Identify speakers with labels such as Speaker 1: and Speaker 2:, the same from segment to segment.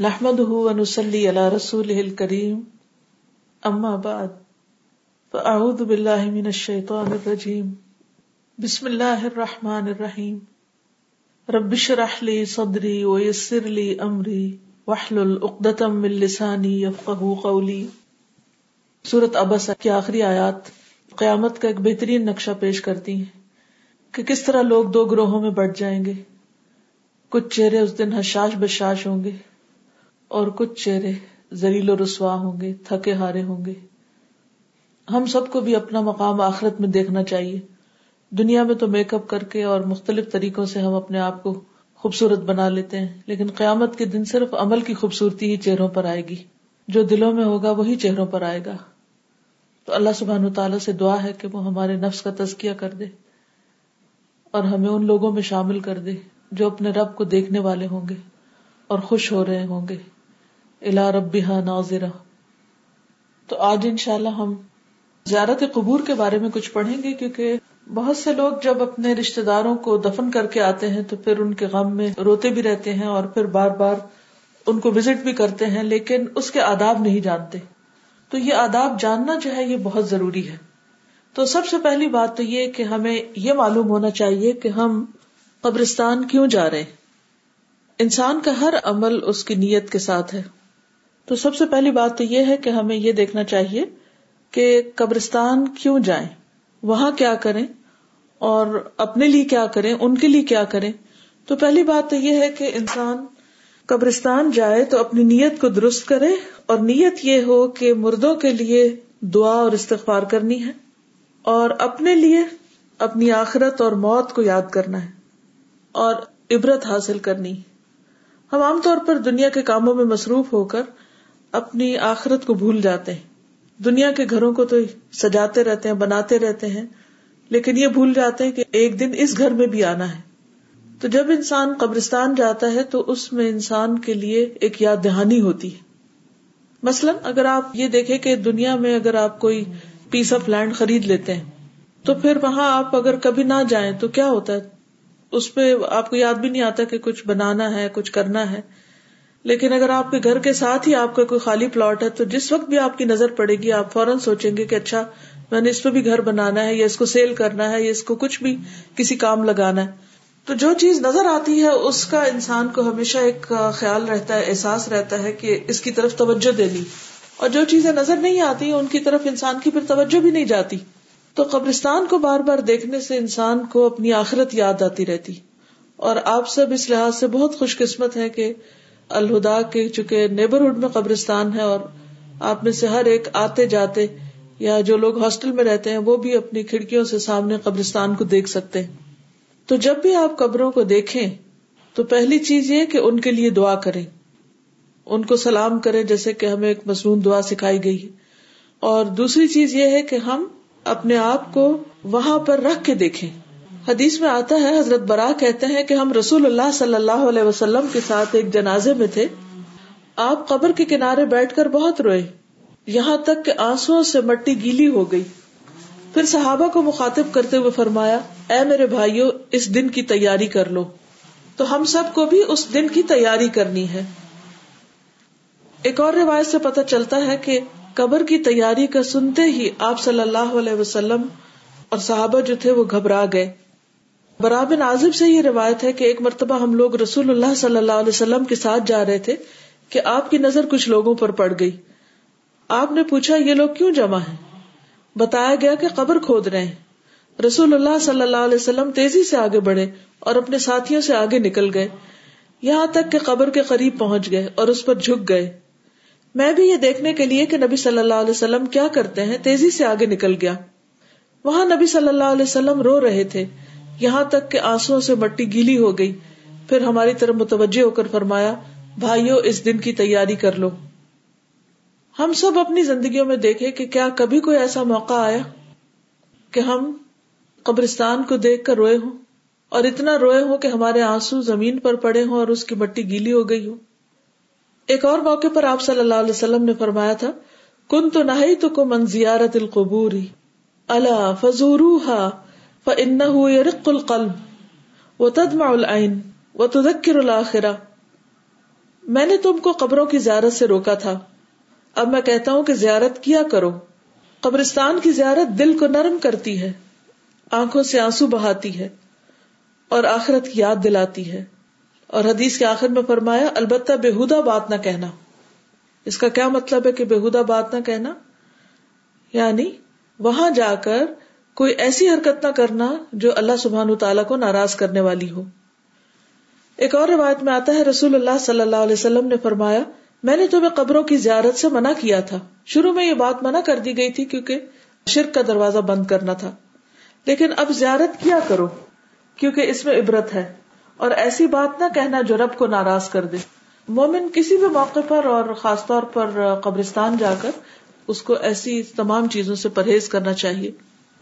Speaker 1: نحمده ونسلي على رسوله الكريم. اما بعد فاعوذ بالله من الشيطان الرجيم. بسم الله الرحمن الرحيم. رب اشرح لي صدري ويسر لي امري واحلل عقدة من لساني يفقهوا قولي. سورۃ ابس کی آخری آیات قیامت کا ایک بہترین نقشہ پیش کرتی ہیں کہ کس طرح لوگ دو گروہوں میں بٹ جائیں گے؟ کچھ چہرے اس دن حشاش بشاش ہوں گے۔ اور کچھ چہرے زریل و رسوا ہوں گے، تھکے ہارے ہوں گے۔ ہم سب کو بھی اپنا مقام آخرت میں دیکھنا چاہیے۔ دنیا میں تو میک اپ کر کے اور مختلف طریقوں سے ہم اپنے آپ کو خوبصورت بنا لیتے ہیں، لیکن قیامت کے دن صرف عمل کی خوبصورتی ہی چہروں پر آئے گی۔ جو دلوں میں ہوگا وہی چہروں پر آئے گا۔ تو اللہ سبحان تعالیٰ سے دعا ہے کہ وہ ہمارے نفس کا تزکیہ کر دے اور ہمیں ان لوگوں میں شامل کر دے جو اپنے رب کو دیکھنے والے ہوں گے اور خوش ہو رہے ہوں گے۔ الا رب ناظرہ۔ تو آج ان شاء اللہ ہم زیارت قبور کے بارے میں کچھ پڑھیں گے، کیونکہ بہت سے لوگ جب اپنے رشتے داروں کو دفن کر کے آتے ہیں تو پھر ان کے غم میں روتے بھی رہتے ہیں اور پھر بار بار ان کو وزٹ بھی کرتے ہیں، لیکن اس کے آداب نہیں جانتے۔ تو یہ آداب جاننا جو ہے، یہ بہت ضروری ہے۔ تو سب سے پہلی بات تو یہ کہ ہمیں یہ معلوم ہونا چاہیے کہ ہم قبرستان کیوں جا رہے ہیں۔ انسان کا ہر عمل اس کی نیت کے ساتھ ہے۔ تو سب سے پہلی بات تو یہ ہے کہ ہمیں یہ دیکھنا چاہیے کہ قبرستان کیوں جائیں؟ وہاں کیا کریں؟ اور اپنے لیے کیا کریں؟ ان کے لیے کیا کریں؟ تو پہلی بات تو یہ ہے کہ انسان قبرستان جائے تو اپنی نیت کو درست کرے اور نیت یہ ہو کہ مردوں کے لیے دعا اور استغفار کرنی ہے اور اپنے لیے اپنی آخرت اور موت کو یاد کرنا ہے اور عبرت حاصل کرنی ہم عام طور پر دنیا کے کاموں میں مصروف ہو کر اپنی آخرت کو بھول جاتے ہیں۔ دنیا کے گھروں کو تو سجاتے رہتے ہیں، بناتے رہتے ہیں، لیکن یہ بھول جاتے ہیں کہ ایک دن اس گھر میں بھی آنا ہے۔ تو جب انسان قبرستان جاتا ہے تو اس میں انسان کے لیے ایک یاد دہانی ہوتی ہے۔ مثلاً اگر آپ یہ دیکھیں کہ دنیا میں اگر آپ کوئی پیس آف لینڈ خرید لیتے ہیں، تو پھر وہاں آپ اگر کبھی نہ جائیں تو کیا ہوتا ہے؟ اس پہ آپ کو یاد بھی نہیں آتا کہ کچھ بنانا ہے، کچھ کرنا ہے۔ لیکن اگر آپ کے گھر کے ساتھ ہی آپ کا کوئی خالی پلاٹ ہے تو جس وقت بھی آپ کی نظر پڑے گی، آپ فوراً سوچیں گے کہ اچھا میں نے اس پہ بھی گھر بنانا ہے یا اس کو سیل کرنا ہے یا اس کو کچھ بھی کسی کام لگانا ہے۔ تو جو چیز نظر آتی ہے، اس کا انسان کو ہمیشہ ایک خیال رہتا ہے، احساس رہتا ہے کہ اس کی طرف توجہ دینی۔ اور جو چیزیں نظر نہیں آتی، ان کی طرف انسان کی پھر توجہ بھی نہیں جاتی۔ تو قبرستان کو بار بار دیکھنے سے انسان کو اپنی آخرت یاد آتی رہتی۔ اور آپ سب اس لحاظ سے بہت خوش قسمت ہے کہ الہدا کے چونکہ نیبرہڈ میں قبرستان ہے اور آپ میں سے ہر ایک آتے جاتے یا جو لوگ ہاسٹل میں رہتے ہیں وہ بھی اپنی کھڑکیوں سے سامنے قبرستان کو دیکھ سکتے ہیں۔ تو جب بھی آپ قبروں کو دیکھیں تو پہلی چیز یہ کہ ان کے لیے دعا کریں۔ ان کو سلام کریں جیسے کہ ہمیں ایک مصنون دعا سکھائی گئی اور دوسری چیز یہ ہے کہ ہم اپنے آپ کو وہاں پر رکھ کے دیکھیں۔ حدیث میں آتا ہے، حضرت برا کہتے ہیں کہ ہم رسول اللہ صلی اللہ علیہ وسلم کے ساتھ ایک جنازے میں تھے۔ آپ قبر کے کنارے بیٹھ کر بہت روئے۔ یہاں تک کہ آنسو سے مٹی گیلی ہو گئی۔ پھر صحابہ کو مخاطب کرتے ہوئے فرمایا، اے میرے بھائیو، اس دن کی تیاری کر لو۔ تو ہم سب کو بھی اس دن کی تیاری کرنی ہے۔ ایک اور روایت سے پتہ چلتا ہے کہ قبر کی تیاری کا سنتے ہی آپ صلی اللہ علیہ وسلم اور صحابہ جو تھے وہ گھبرا گئے۔ برابن عازب سے یہ روایت ہے کہ ایک مرتبہ ہم لوگ رسول اللہ صلی اللہ علیہ وسلم کے ساتھ جا رہے تھے کہ آپ کی نظر کچھ لوگوں پر پڑ گئی۔ آپ نے پوچھا، یہ لوگ کیوں جمع ہیں؟ بتایا گیا کہ قبر کھود رہے ہیں۔ رسول اللہ صلی اللہ علیہ وسلم تیزی سے آگے بڑھے اور اپنے ساتھیوں سے آگے نکل گئے۔ یہاں تک کہ قبر کے قریب پہنچ گئے اور اس پر جھک گئے۔ میں بھی یہ دیکھنے کے لیے کہ نبی صلی اللہ علیہ وسلم کیا کرتے ہیں، تیزی سے آگے نکل گیا۔ وہاں نبی صلی اللہ علیہ وسلم رو رہے تھے۔ یہاں تک کہ آنسو سے مٹی گیلی ہو گئی۔ پھر ہماری طرف متوجہ ہو کر فرمایا، بھائیو، اس دن کی تیاری کر لو۔ ہم سب اپنی زندگیوں میں دیکھے کہ کیا کبھی کوئی ایسا موقع آیا کہ ہم قبرستان کو دیکھ کر روئے ہوں اور اتنا روئے ہوں کہ ہمارے آنسو زمین پر پڑے ہوں اور اس کی مٹی گیلی ہو گئی ہو۔ ایک اور موقع پر آپ صلی اللہ علیہ وسلم نے فرمایا تھا کن تو نہ ہی تو کو من زیارت القبوری اللہ فضور القلب و تدما العین و تدکر الآخرا میں نے تم کو قبروں کی زیارت سے روکا تھا۔ اب میں کہتا ہوں کہ زیارت کیا کرو۔ قبرستان کی زیارت دل کو نرم کرتی ہے، آنکھوں سے آنسو بہاتی ہے اور آخرت کی یاد دلاتی ہے۔ اور حدیث کے آخر میں فرمایا، البتہ بےحدہ بات نہ کہنا۔ اس کا کیا مطلب ہے کہ بےحدہ بات نہ کہنا؟ یعنی وہاں جا کر کوئی ایسی حرکت نہ کرنا جو اللہ سبحان تعالیٰ کو ناراض کرنے والی ہو۔ ایک اور روایت میں آتا ہے، رسول اللہ صلی اللہ علیہ وسلم نے فرمایا، میں نے تمہیں قبروں کی زیارت سے منع کیا تھا۔ شروع میں یہ بات منع کر دی گئی تھی کیونکہ شرک کا دروازہ بند کرنا تھا۔ لیکن اب زیارت کیا کرو؟ کیونکہ اس میں عبرت ہے۔ اور ایسی بات نہ کہنا جو رب کو ناراض کر دے۔ مومن کسی بھی موقع پر اور خاص طور پر قبرستان جا کر اس کو ایسی تمام چیزوں سے پرہیز کرنا چاہیے۔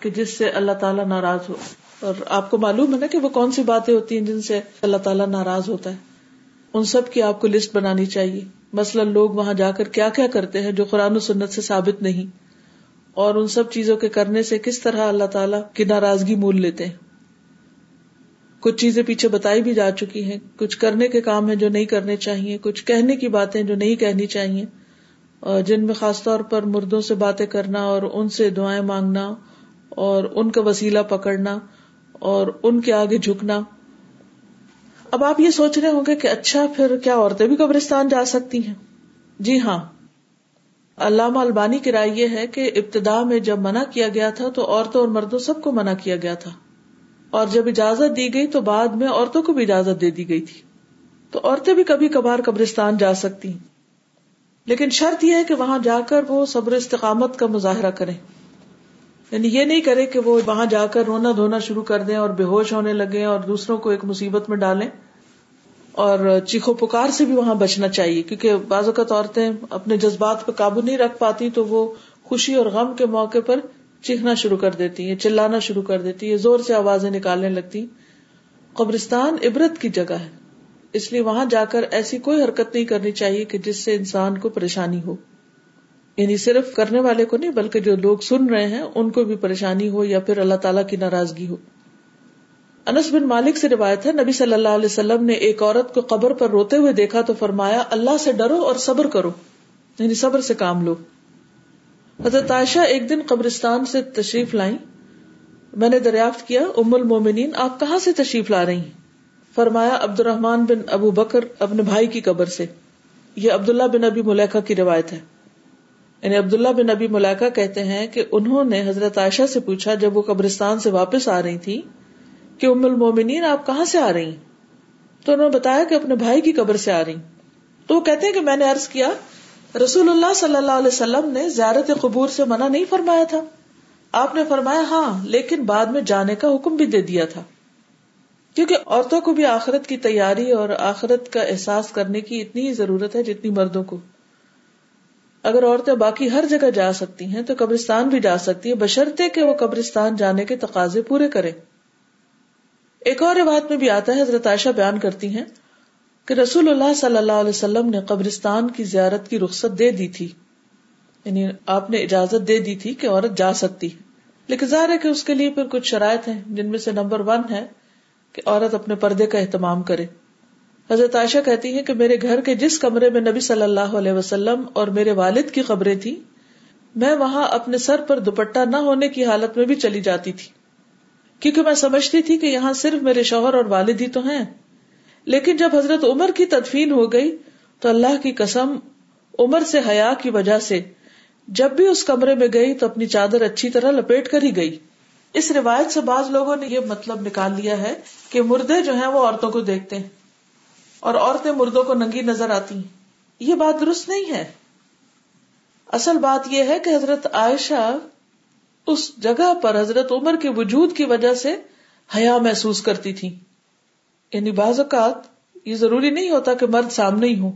Speaker 1: کہ جس سے اللہ تعالیٰ ناراض ہو۔ اور آپ کو معلوم ہے نا کہ وہ کون سی باتیں ہوتی ہیں جن سے اللہ تعالیٰ ناراض ہوتا ہے۔ ان سب کی آپ کو لسٹ بنانی چاہیے۔ مثلاً لوگ وہاں جا کر کیا کیا کرتے ہیں جو قرآن و سنت سے ثابت نہیں۔ اور ان سب چیزوں کے کرنے سے کس طرح اللہ تعالیٰ کی ناراضگی مول لیتے ہیں۔ کچھ چیزیں پیچھے بتائی بھی جا چکی ہیں۔ کچھ کرنے کے کام ہیں جو نہیں کرنے چاہیے۔ کچھ کہنے کی باتیں جو نہیں کہنی چاہیے۔ اور جن میں خاص طور پر مردوں سے باتیں کرنا اور ان سے دعائیں مانگنا۔ اور ان کا وسیلہ پکڑنا اور ان کے آگے جھکنا۔ اب آپ یہ سوچ رہے ہوں گے کہ اچھا پھر کیا عورتیں بھی قبرستان جا سکتی ہیں؟ جی ہاں۔ علامہ البانی کی رائے یہ ہے کہ ابتدا میں جب منع کیا گیا تھا تو عورتوں اور مردوں سب کو منع کیا گیا تھا۔ اور جب اجازت دی گئی تو بعد میں عورتوں کو بھی اجازت دے دی گئی تھی۔ تو عورتیں بھی کبھی کبھار قبرستان جا سکتی ہیں۔ لیکن شرط یہ ہے کہ وہاں جا کر وہ صبر استقامت کا مظاہرہ کریں۔ یعنی یہ نہیں کرے کہ وہ وہاں جا کر رونا دھونا شروع کر دیں اور بے ہوش ہونے لگے اور دوسروں کو ایک مصیبت میں ڈالیں اور چیخو پکار سے بھی وہاں بچنا چاہیے، کیونکہ بعض اوقات عورتیں اپنے جذبات پہ قابو نہیں رکھ پاتی تو وہ خوشی اور غم کے موقع پر چیخنا شروع کر دیتی ہیں، چلانا شروع کر دیتی ہے زور سے آوازیں نکالنے لگتی قبرستان عبرت کی جگہ ہے، اس لیے وہاں جا کر ایسی کوئی حرکت نہیں کرنی چاہیے کہ جس سے انسان کو پریشانی ہو۔ یعنی صرف کرنے والے کو نہیں، بلکہ جو لوگ سن رہے ہیں، ان کو بھی پریشانی ہو یا پھر اللہ تعالیٰ کی ناراضگی ہو۔ انس بن مالک سے روایت ہے، نبی صلی اللہ علیہ وسلم نے ایک عورت کو قبر پر روتے ہوئے دیکھا تو فرمایا، اللہ سے ڈرو اور صبر کرو۔ یعنی صبر سے کام لو۔ حضرت عائشہ ایک دن قبرستان سے تشریف لائی میں نے دریافت کیا، ام المومنین، آپ کہاں سے تشریف لا رہی فرمایا عبد الرحمان بن ابو بکر اپنے بھائی کی قبر سے۔ یہ عبداللہ بن ابی ملیکا کی روایت ہے۔ یعنی عبداللہ بن ابی ملیکا کہتے ہیں کہ انہوں نے حضرت عائشہ سے پوچھا جب وہ قبرستان سے واپس آ رہی تھی کہ ام المومنین آپ کہاں سے آ رہی تو انہوں نے بتایا کہ اپنے بھائی کی قبر سے آ رہی تو وہ کہتے ہیں کہ میں نے عرض کیا، رسول اللہ صلی اللہ علیہ وسلم نے زیارت قبور سے منع نہیں فرمایا تھا۔ آپ نے فرمایا ہاں لیکن بعد میں جانے کا حکم بھی دے دیا تھا۔ کیونکہ عورتوں کو بھی آخرت کی تیاری اور آخرت کا احساس کرنے کی اتنی ہی ضرورت ہے جتنی مردوں کو۔ اگر عورتیں باقی ہر جگہ جا سکتی ہیں تو قبرستان بھی جا سکتی ہے، بشرطے کہ وہ قبرستان جانے کے تقاضے پورے کرے۔ ایک اور روایت میں بھی آتا ہے، حضرت عائشہ بیان کرتی ہیں کہ رسول اللہ صلی اللہ علیہ وسلم نے قبرستان کی زیارت کی رخصت دے دی تھی۔ یعنی آپ نے اجازت دے دی تھی کہ عورت جا سکتی لیکن ظاہر ہے کہ اس کے لیے پھر کچھ شرائط ہیں، جن میں سے نمبر ون ہے کہ عورت اپنے پردے کا اہتمام کرے۔ حضرت عائشہ کہتی ہے کہ میرے گھر کے جس کمرے میں نبی صلی اللہ علیہ وسلم اور میرے والد کی خبریں تھی میں وہاں اپنے سر پر دوپٹہ نہ ہونے کی حالت میں بھی چلی جاتی تھی۔ کیونکہ میں سمجھتی تھی کہ یہاں صرف میرے شوہر اور والد ہی تو ہیں۔ لیکن جب حضرت عمر کی تدفین ہو گئی، تو اللہ کی قسم، عمر سے حیا کی وجہ سے جب بھی اس کمرے میں گئی تو اپنی چادر اچھی طرح لپیٹ کر ہی گئی۔ اس روایت سے بعض لوگوں نے یہ مطلب نکال لیا ہے کہ مردے جو ہیں وہ عورتوں کو دیکھتے ہیں۔ اور عورتیں مردوں کو ننگی نظر آتی ہیں۔ یہ بات درست نہیں ہے۔ اصل بات یہ ہے کہ حضرت عائشہ اس جگہ پر حضرت عمر کے وجود کی وجہ سے حیا محسوس کرتی تھی یعنی بعض اوقات یہ ضروری نہیں ہوتا کہ مرد سامنے ہی ہو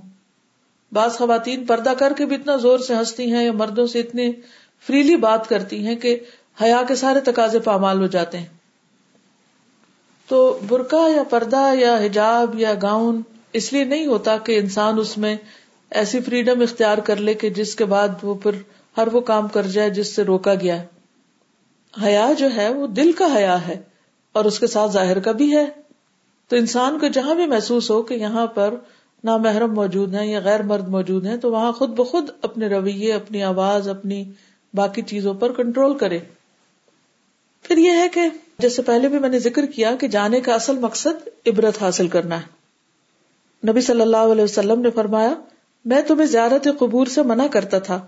Speaker 1: بعض خواتین پردہ کر کے بھی اتنا زور سے ہنستی ہیں یا مردوں سے اتنے فریلی بات کرتی ہیں کہ حیا کے سارے تقاضے پامال ہو جاتے ہیں۔ تو برقع یا پردہ یا حجاب یا گاؤن اس لیے نہیں ہوتا کہ انسان اس میں ایسی فریڈم اختیار کر لے کہ جس کے بعد وہ پھر ہر وہ کام کر جائے جس سے روکا گیا حیا جو ہے وہ دل کا حیا ہے اور اس کے ساتھ ظاہر کا بھی ہے۔ تو انسان کو جہاں بھی محسوس ہو کہ یہاں پر نامحرم موجود ہیں یا غیر مرد موجود ہیں تو وہاں خود بخود اپنے رویے، اپنی آواز، اپنی باقی چیزوں پر کنٹرول کرے۔ پھر یہ ہے کہ جیسے پہلے بھی میں نے ذکر کیا کہ جانے کا اصل مقصد عبرت حاصل کرنا ہے۔ نبی صلی اللہ علیہ وسلم نے فرمایا، میں تمہیں زیارت قبور سے منع کرتا تھا۔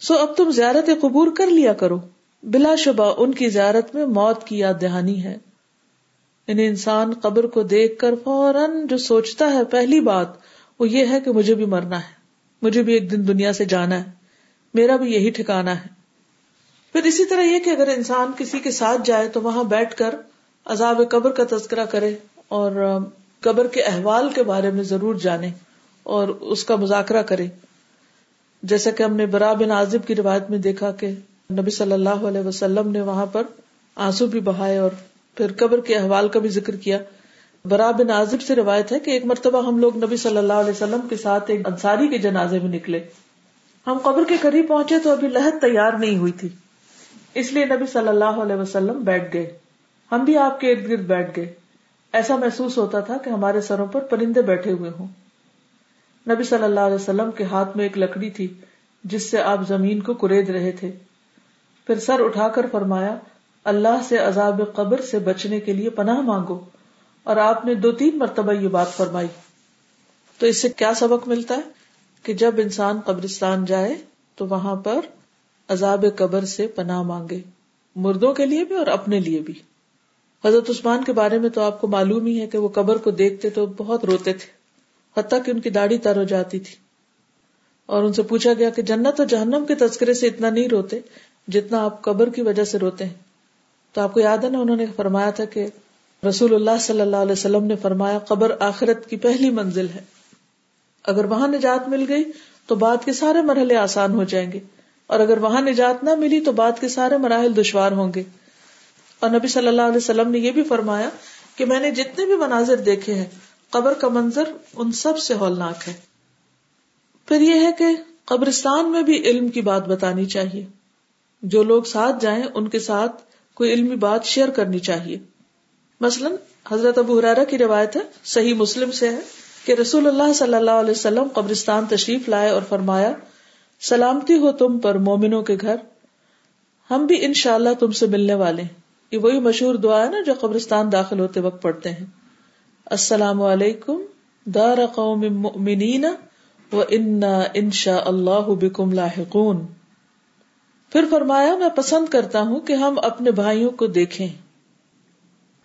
Speaker 1: سو اب تم زیارت قبور کر لیا کرو۔ بلا شبہ ان کی زیارت میں موت کی یاد دہانی ہے۔ یعنی انسان قبر کو دیکھ کر فوراً جو سوچتا ہے پہلی بات، وہ یہ ہے کہ مجھے بھی مرنا ہے۔ مجھے بھی ایک دن دنیا سے جانا ہے۔ میرا بھی یہی ٹھکانا ہے۔ پھر اسی طرح یہ کہ اگر انسان کسی کے ساتھ جائے تو وہاں بیٹھ کر عذاب قبر کا تذکرہ کرے اور قبر کے احوال کے بارے میں ضرور جانے اور اس کا مذاکرہ کرے جیسا کہ ہم نے برا بن عازب کی روایت میں دیکھا کہ نبی صلی اللہ علیہ وسلم نے وہاں پر آنسو بھی بہائے اور پھر قبر کے احوال کا بھی ذکر کیا۔ برا بن عازب سے روایت ہے کہ ایک مرتبہ ہم لوگ نبی صلی اللہ علیہ وسلم کے ساتھ ایک انصاری کے جنازے میں نکلے۔ ہم قبر کے قریب پہنچے تو ابھی لہت تیار نہیں ہوئی تھی۔ اس لیے نبی صلی اللہ علیہ وسلم بیٹھ گئے۔ ہم بھی آپ کے ارد گرد بیٹھ گئے۔ ایسا محسوس ہوتا تھا کہ ہمارے سروں پر پرندے بیٹھے ہوئے ہوں۔ نبی صلی اللہ علیہ وسلم کے ہاتھ میں ایک لکڑی تھی جس سے آپ زمین کو کرید رہے تھے۔ پھر سر اٹھا کر فرمایا، اللہ سے عذاب قبر سے بچنے کے لیے پناہ مانگو۔ اور آپ نے دو تین مرتبہ یہ بات فرمائی۔ تو اس سے کیا سبق ملتا ہے کہ جب انسان قبرستان جائے تو وہاں پر عذاب قبر سے پناہ مانگے، مردوں کے لیے بھی اور اپنے لیے بھی۔ حضرت عثمان کے بارے میں تو آپ کو معلوم ہی ہے کہ وہ قبر کو دیکھتے تو بہت روتے تھے، حتیٰ کہ ان کی داڑھی تر ہو جاتی تھی۔ اور ان سے پوچھا گیا کہ جنت اور جہنم کے تذکرے سے اتنا نہیں روتے جتنا آپ قبر کی وجہ سے روتے ہیں۔ تو آپ کو یاد ہے نا، انہوں نے فرمایا تھا کہ رسول اللہ صلی اللہ علیہ وسلم نے فرمایا، قبر آخرت کی پہلی منزل ہے۔ اگر وہاں نجات مل گئی تو بعد کے سارے مرحلے آسان ہو جائیں گے۔ اور اگر وہاں نجات نہ ملی تو بعد کے سارے مراحل دشوار ہوں گے۔ اور نبی صلی اللہ علیہ وسلم نے یہ بھی فرمایا کہ میں نے جتنے بھی مناظر دیکھے ہیں، قبر کا منظر ان سب سے ہولناک ہے۔ پھر یہ ہے کہ قبرستان میں بھی علم کی بات بتانی چاہیے۔ جو لوگ ساتھ جائیں، ان کے ساتھ کوئی علمی بات شیئر کرنی چاہیے۔ مثلاً، حضرت ابو حرارہ کی روایت ہے، صحیح مسلم سے ہے کہ رسول اللہ صلی اللہ علیہ وسلم قبرستان تشریف لائے اور فرمایا، سلامتی ہو تم پر مومنوں کے گھر۔ ہم بھی ان شاء اللہ تم سے ملنے والے یہ وہی مشہور دعا ہے نا جو قبرستان داخل ہوتے وقت پڑھتے ہیں۔ السلام علیکم دار قوم مؤمنین و انا انشاء اللہ بکم لاحقون۔ پھر فرمایا، میں پسند کرتا ہوں کہ ہم اپنے بھائیوں کو دیکھیں۔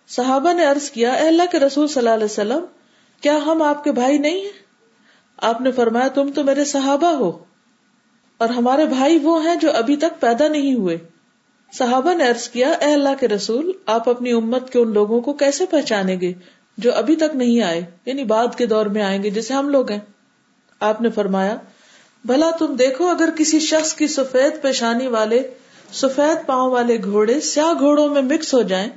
Speaker 1: صحابہ نے عرض کیا، اے اللہ کے رسول صلی اللہ علیہ وسلم، کیا ہم آپ کے بھائی نہیں ہیں؟ آپ نے فرمایا، تم تو میرے صحابہ ہو، اور ہمارے بھائی وہ ہیں جو ابھی تک پیدا نہیں ہوئے۔ صحابہ نے عرض کیا، اے اللہ کے رسول، آپ اپنی امت کے ان لوگوں کو کیسے پہچانیں گے جو ابھی تک نہیں آئے؟ یعنی بعد کے دور میں آئیں گے جیسے ہم لوگ ہیں۔ آپ نے فرمایا، بھلا تم دیکھو، اگر کسی شخص کی سفید پیشانی والے، سفید پاؤں والے گھوڑے سیاہ گھوڑوں میں مکس ہو جائیں،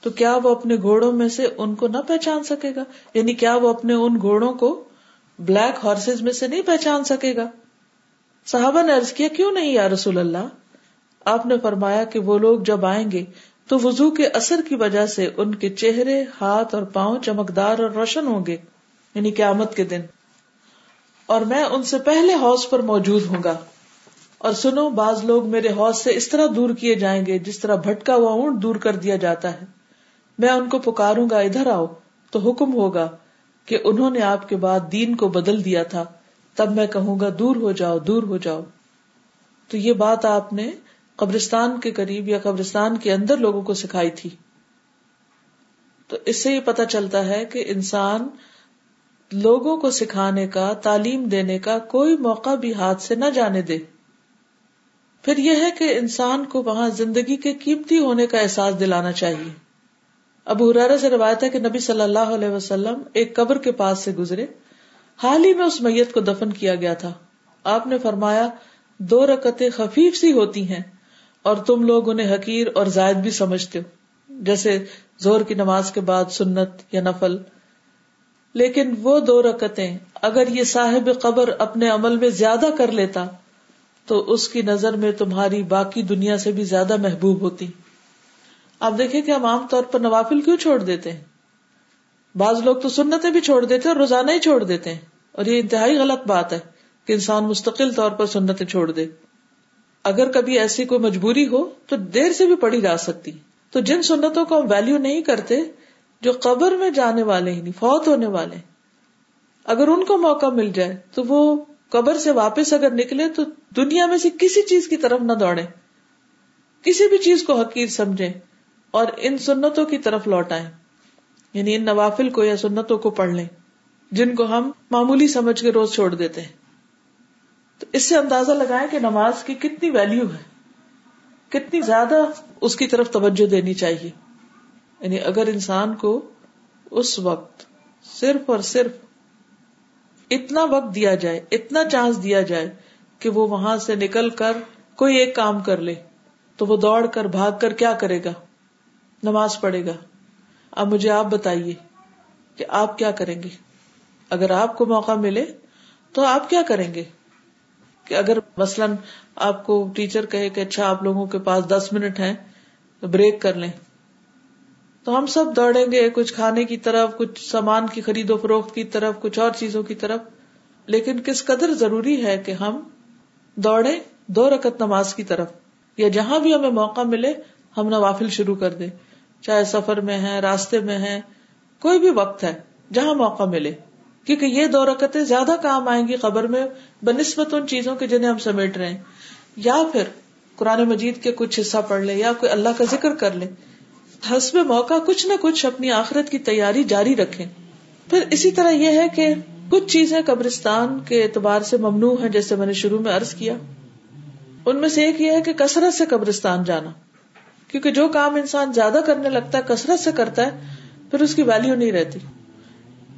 Speaker 1: تو کیا وہ اپنے گھوڑوں میں سے ان کو نہ پہچان سکے گا؟ یعنی کیا وہ اپنے ان گھوڑوں کو بلیک ہارسز میں سے نہیں پہچان سکے گا؟ صحابہ نے ارض کیا، کیوں نہیں یا رسول اللہ؟ آپ نے فرمایا کہ وہ لوگ جب آئیں گے تو وضو کے اثر کی وجہ سے ان کے چہرے، ہاتھ اور پاؤں چمکدار اور روشن ہوں گے یعنی قیامت کے دن۔ اور میں ان سے پہلے حوض پر موجود ہوں گا۔ اور سنو، بعض لوگ میرے حوض سے اس طرح دور کیے جائیں گے، جس طرح بھٹکا ہوا اونٹ دور کر دیا جاتا ہے۔ میں ان کو پکاروں گا، ادھر آؤ۔ تو حکم ہوگا کہ انہوں نے آپ کے بعد دین کو بدل دیا تھا۔ تب میں کہوں گا، دور ہو جاؤ، دور ہو جاؤ۔ تو یہ بات آپ نے قبرستان کے قریب یا قبرستان کے اندر لوگوں کو سکھائی تھی۔ تو اس سے یہ پتا چلتا ہے کہ انسان لوگوں کو سکھانے کا، تعلیم دینے کا کوئی موقع بھی ہاتھ سے نہ جانے دے۔ پھر یہ ہے کہ انسان کو وہاں زندگی کے قیمتی ہونے کا احساس دلانا چاہیے۔ ابو حرارا سے روایت ہے کہ نبی صلی اللہ علیہ وسلم ایک قبر کے پاس سے گزرے۔ حال ہی میں اس میت کو دفن کیا گیا تھا۔ آپ نے فرمایا، دو رکتیں خفیف سی ہوتی ہیں۔ اور تم لوگ انہیں حقیر اور زائد بھی سمجھتے ہو۔ جیسے زور کی نماز کے بعد سنت یا نفل۔ لیکن وہ دو رکتیں اگر یہ صاحب قبر اپنے عمل میں زیادہ کر لیتا، تو اس کی نظر میں تمہاری باقی دنیا سے بھی زیادہ محبوب ہوتی۔ آپ دیکھیں کہ ہم عام طور پر نوافل کیوں چھوڑ دیتے ہیں؟ بعض لوگ تو سنتیں بھی چھوڑ دیتے اور روزانہ ہی چھوڑ دیتے ہیں۔ اور یہ انتہائی غلط بات ہے کہ انسان مستقل طور پر سنتیں چھوڑ دے۔ اگر کبھی ایسی کوئی مجبوری ہو تو دیر سے بھی پڑھی جا سکتی۔ تو جن سنتوں کو ہم ویلو نہیں کرتے، جو قبر میں جانے والے ہی نہیں فوت ہونے والے، اگر ان کو موقع مل جائے تو وہ قبر سے واپس اگر نکلے تو دنیا میں سے کسی چیز کی طرف نہ دوڑے۔ کسی بھی چیز کو حقیر سمجھے اور ان سنتوں کی طرف لوٹ آئے یعنی ان نوافل کو یا سنتوں کو پڑھ لیں، جن کو ہم معمولی سمجھ کے روز چھوڑ دیتے ہیں۔ تو اس سے اندازہ لگائیں کہ نماز کی کتنی ویلو ہے۔ کتنی زیادہ اس کی طرف توجہ دینی چاہیے۔ یعنی اگر انسان کو اس وقت صرف اور صرف اتنا وقت دیا جائے، اتنا چانس دیا جائے کہ وہ وہاں سے نکل کر کوئی ایک کام کر لے، تو وہ دوڑ کر، بھاگ کر کیا کرے گا؟ نماز پڑھے گا۔ اب مجھے آپ بتائیے کہ آپ کیا کریں گے؟ اگر آپ کو موقع ملے تو آپ کیا کریں گے؟ کہ اگر مثلاً آپ کو ٹیچر کہے کہ اچھا آپ لوگوں کے پاس دس منٹ ہیں، تو بریک کر لیں۔ تو ہم سب دوڑیں گے، کچھ کھانے کی طرف، کچھ سامان کی خرید و فروخت کی طرف، کچھ اور چیزوں کی طرف۔ لیکن کس قدر ضروری ہے کہ ہم دوڑے دو رکت نماز کی طرف؟ یا جہاں بھی ہمیں موقع ملے، ہم نوافل شروع کر دیں۔ چاہے سفر میں ہے راستے میں ہے کوئی بھی وقت ہے، جہاں موقع ملے۔ کیونکہ یہ دو رکتیں زیادہ کام آئیں گی خبر میں بنسبت ان چیزوں کے جنہیں ہم سمیٹ رہے ہیں۔ یا پھر قرآن مجید کے کچھ حصہ پڑھ لے یا کوئی اللہ کا ذکر کر لے حسب موقع کچھ نہ کچھ اپنی آخرت کی تیاری جاری رکھے پھر اسی طرح یہ ہے کہ کچھ چیزیں قبرستان کے اعتبار سے ممنوع ہیں، جیسے میں نے شروع میں عرض کیا۔ ان میں سے ایک یہ ہے کہ کثرت سے قبرستان جانا۔ کیونکہ جو کام انسان زیادہ کرنے لگتا ہے، کثرت سے کرتا ہے، پھر اس کی ویلو نہیں رہتی۔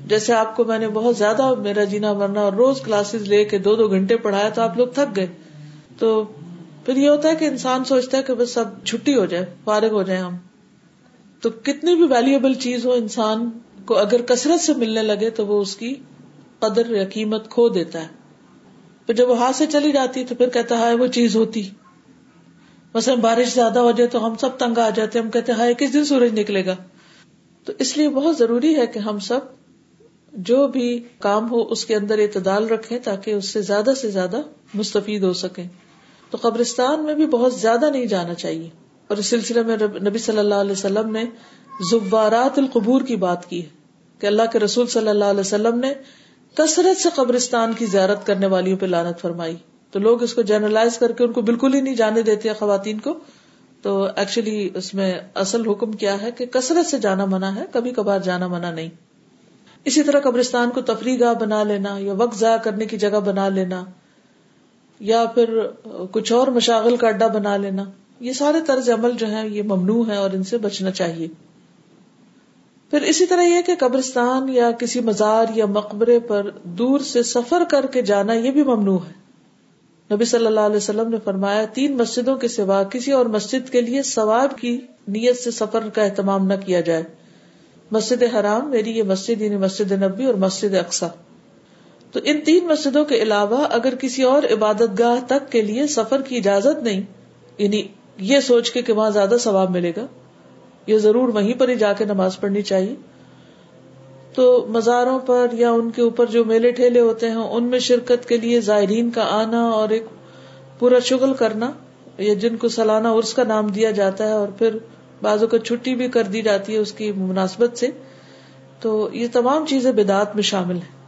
Speaker 1: جیسے آپ کو میں نے بہت زیادہ میرا جینا مرنا اور روز کلاسز لے کے دو دو گھنٹے پڑھایا تو آپ لوگ تھک گئے۔ تو پھر یہ ہوتا ہے کہ انسان سوچتا ہے کہ بس اب چھٹی ہو جائے، فارغ ہو جائے ہم۔ تو کتنی بھی ویلوبل چیز ہو، انسان کو اگر کثرت سے ملنے لگے تو وہ اس کی قدر یا قیمت کھو دیتا ہے۔ پھر جب وہ ہاتھ سے چلی جاتی تو پھر کہتا ہے وہ چیز ہوتی۔ مثلا بارش زیادہ ہو جائے تو ہم سب تنگ آ جاتے، ہم کہتے ہیں کس دن سورج نکلے گا؟ تو اس لیے بہت ضروری ہے کہ ہم سب جو بھی کام ہو اس کے اندر اعتدال رکھیں تاکہ اس سے زیادہ سے زیادہ مستفید ہو سکیں۔ تو قبرستان میں بھی بہت زیادہ نہیں جانا چاہیے۔ اور اس سلسلے میں نبی صلی اللہ علیہ وسلم نے زبارات القبور کی بات کی ہے کہ اللہ کے رسول صلی اللہ علیہ وسلم نے کثرت سے قبرستان کی زیارت کرنے والیوں پہ لانت فرمائی۔ تو لوگ اس کو جنرلائز کر کے ان کو بالکل ہی نہیں جانے دیتے خواتین کو۔ تو ایکچولی اس میں اصل حکم کیا ہے کہ کثرت سے جانا منع ہے، کبھی کبھار جانا منع نہیں۔ اسی طرح قبرستان کو تفریح گاہ بنا لینا یا وقت ضائع کرنے کی جگہ بنا لینا یا پھر کچھ اور مشاغل کا اڈا بنا لینا یہ سارے طرز عمل جو ہے یہ ممنوع ہے اور ان سے بچنا چاہیے۔ پھر اسی طرح یہ کہ قبرستان یا کسی مزار یا مقبرے پر دور سے سفر کر کے جانا یہ بھی ممنوع ہے۔ نبی صلی اللہ علیہ وسلم نے فرمایا، تین مسجدوں کے سوا کسی اور مسجد کے لیے ثواب کی نیت سے سفر کا اہتمام نہ کیا جائے۔ مسجد حرام، میری یہ مسجد یعنی مسجد نبی اور مسجد اقسا تو ان تین مسجدوں کے علاوہ اگر کسی اور عبادت گاہ تک کے لیے سفر کی اجازت نہیں یعنی یہ سوچ کے کہ وہاں زیادہ ثواب ملے گا، یہ ضرور وہیں پر ہی جا کے نماز پڑھنی چاہیے۔ تو مزاروں پر یا ان کے اوپر جو میلے ٹھیلے ہوتے ہیں، ان میں شرکت کے لیے زائرین کا آنا اور ایک پورا شغل کرنا، یا جن کو سالانہ عرس کا نام دیا جاتا ہے اور پھر بازو کو چھٹی بھی کر دی جاتی ہے اس کی مناسبت سے، تو یہ تمام چیزیں بدعت میں شامل ہیں۔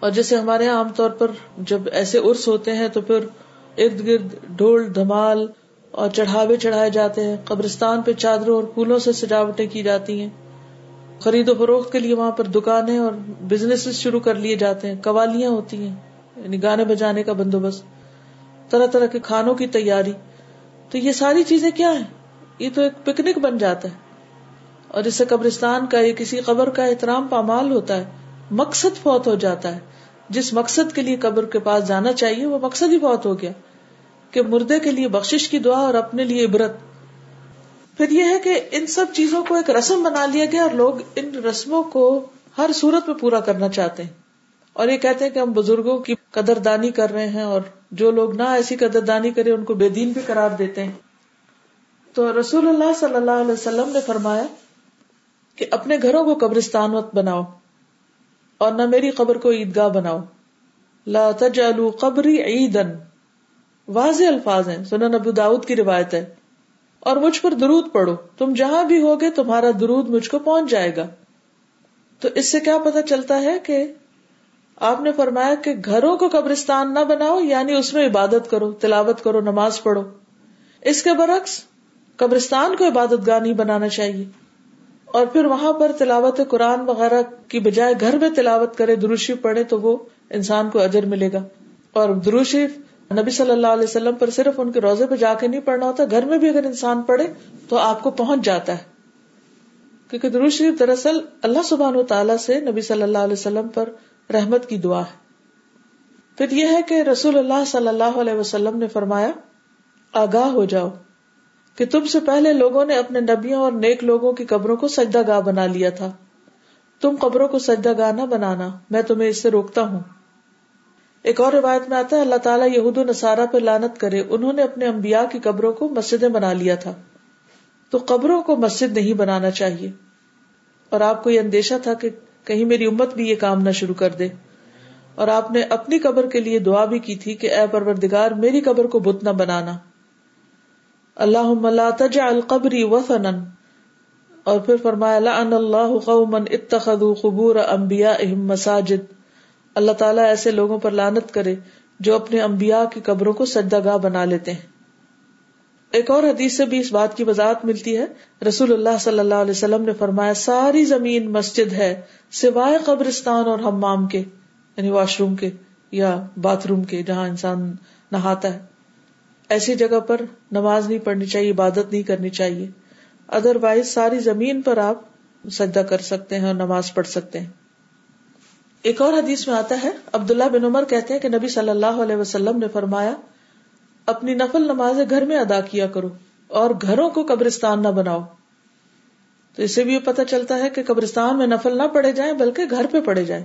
Speaker 1: اور جیسے ہمارے یہاں عام طور پر جب ایسے عرس ہوتے ہیں تو پھر ارد گرد ڈھول، دھمال اور چڑھاوے چڑھائے جاتے ہیں۔ قبرستان پہ چادروں اور پھولوں سے سجاوٹیں کی جاتی ہیں۔ خرید و فروخت کے لیے وہاں پر دکانیں اور بزنس شروع کر لیے جاتے ہیں۔ قوالیاں ہوتی ہیں یعنی گانے بجانے کا بندوبست۔ طرح طرح کے کھانوں کی تیاری۔ تو یہ ساری چیزیں کیا ہیں؟ یہ تو ایک پکنک بن جاتا ہے۔ اور اس سے قبرستان کا یا کسی قبر کا احترام پامال ہوتا ہے۔ مقصد فوت ہو جاتا ہے۔ جس مقصد کے لیے قبر کے پاس جانا چاہیے، وہ مقصد ہی بہت ہو گیا۔ کہ مردے کے لیے بخش کی دعا اور اپنے لیے عبرت۔ پھر یہ ہے کہ ان سب چیزوں کو ایک رسم بنا لیا گیا اور لوگ ان رسموں کو ہر صورت میں پورا کرنا چاہتے ہیں۔ اور یہ کہتے ہیں کہ ہم بزرگوں کی قدر دانی کر رہے ہیں اور جو لوگ نہ ایسی قدر دانی کرے ان کو بے دین بھی قرار دیتے ہیں۔ تو رسول اللہ صلی اللہ علیہ وسلم نے فرمایا کہ اپنے گھروں کو قبرستان وقت بناؤ اور نہ میری قبر کو عیدگاہ بناؤ۔ لا تجعلوا قبری عیدن واضح الفاظ ہیں، سنن ابو داود کی روایت ہے۔ اور مجھ پر درود پڑھو، تم جہاں بھی ہوگے تمہارا درود مجھ کو پہنچ جائے گا۔ تو اس سے کیا پتا چلتا ہے کہ آپ نے فرمایا کہ گھروں کو قبرستان نہ بناؤ یعنی اس میں عبادت کرو، تلاوت کرو، نماز پڑھو۔ اس کے برعکس قبرستان کو عبادت گاہ نہیں بنانا چاہیے۔ اور پھر وہاں پر تلاوت قرآن وغیرہ کی بجائے گھر میں تلاوت کرے دروشی پڑھے تو وہ انسان کو اجر ملے گا۔ اور دروشی نبی صلی اللہ علیہ وسلم پر صرف ان کے روزے پہ جا کے نہیں پڑھنا ہوتا، گھر میں بھی اگر انسان پڑھے تو آپ کو پہنچ جاتا ہے۔ کیونکہ درود شریف دراصل اللہ سبحان و تعالیٰ سے نبی صلی اللہ علیہ وسلم پر رحمت کی دعا ہے۔ پھر یہ ہے کہ رسول اللہ صلی اللہ علیہ وسلم نے فرمایا، آگاہ ہو جاؤ۔ کہ تم سے پہلے لوگوں نے اپنے نبیوں اور نیک لوگوں کی قبروں کو سجدہ گاہ بنا لیا تھا۔ تم قبروں کو سجدہ گاہ نہ بنانا، میں تمہیں اس سے روکتا ہوں۔ ایک اور روایت میں آتا ہے، اللہ تعالیٰ یہود و نصارہ پہ لانت کرے، انہوں نے اپنے انبیاء کی قبروں کو مسجدیں بنا لیا تھا۔ تو قبروں کو مسجد نہیں بنانا چاہیے۔ اور آپ کو یہ اندیشہ تھا کہ کہیں میری امت بھی یہ کام نہ شروع کر دے۔ اور آپ نے اپنی قبر کے لیے دعا بھی کی تھی کہ اے پروردگار، میری قبر کو بت نہ بنانا۔ اللہ تجعل قبری وثنا۔ اور پھر فرمایا، لعن اللہ قوما اتخذوا قبور انبیائهم مساجد۔ اللہ تعالیٰ ایسے لوگوں پر لانت کرے جو اپنے انبیاء کی قبروں کو سجدہ گاہ بنا لیتے ہیں۔ ایک اور حدیث سے بھی اس بات کی وضاحت ملتی ہے، رسول اللہ صلی اللہ علیہ وسلم نے فرمایا، ساری زمین مسجد ہے، سوائے قبرستان اور حمام کے یعنی واش روم کے یا باتھ روم کے، جہاں انسان نہاتا ہے۔ ایسی جگہ پر نماز نہیں پڑھنی چاہیے، عبادت نہیں کرنی چاہیے۔ ادر وائز ساری زمین پر آپ سجدہ کر سکتے ہیں اور نماز پڑھ سکتے ہیں۔ ایک اور حدیث میں آتا ہے، عبداللہ بن عمر کہتے ہیں کہ نبی صلی اللہ علیہ وسلم نے فرمایا، اپنی نفل نماز گھر میں ادا کیا کرو اور گھروں کو قبرستان نہ بناؤ۔ تو اسے بھی یہ پتا چلتا ہے کہ قبرستان میں نفل نہ پڑے جائیں، بلکہ گھر پہ پڑے جائیں۔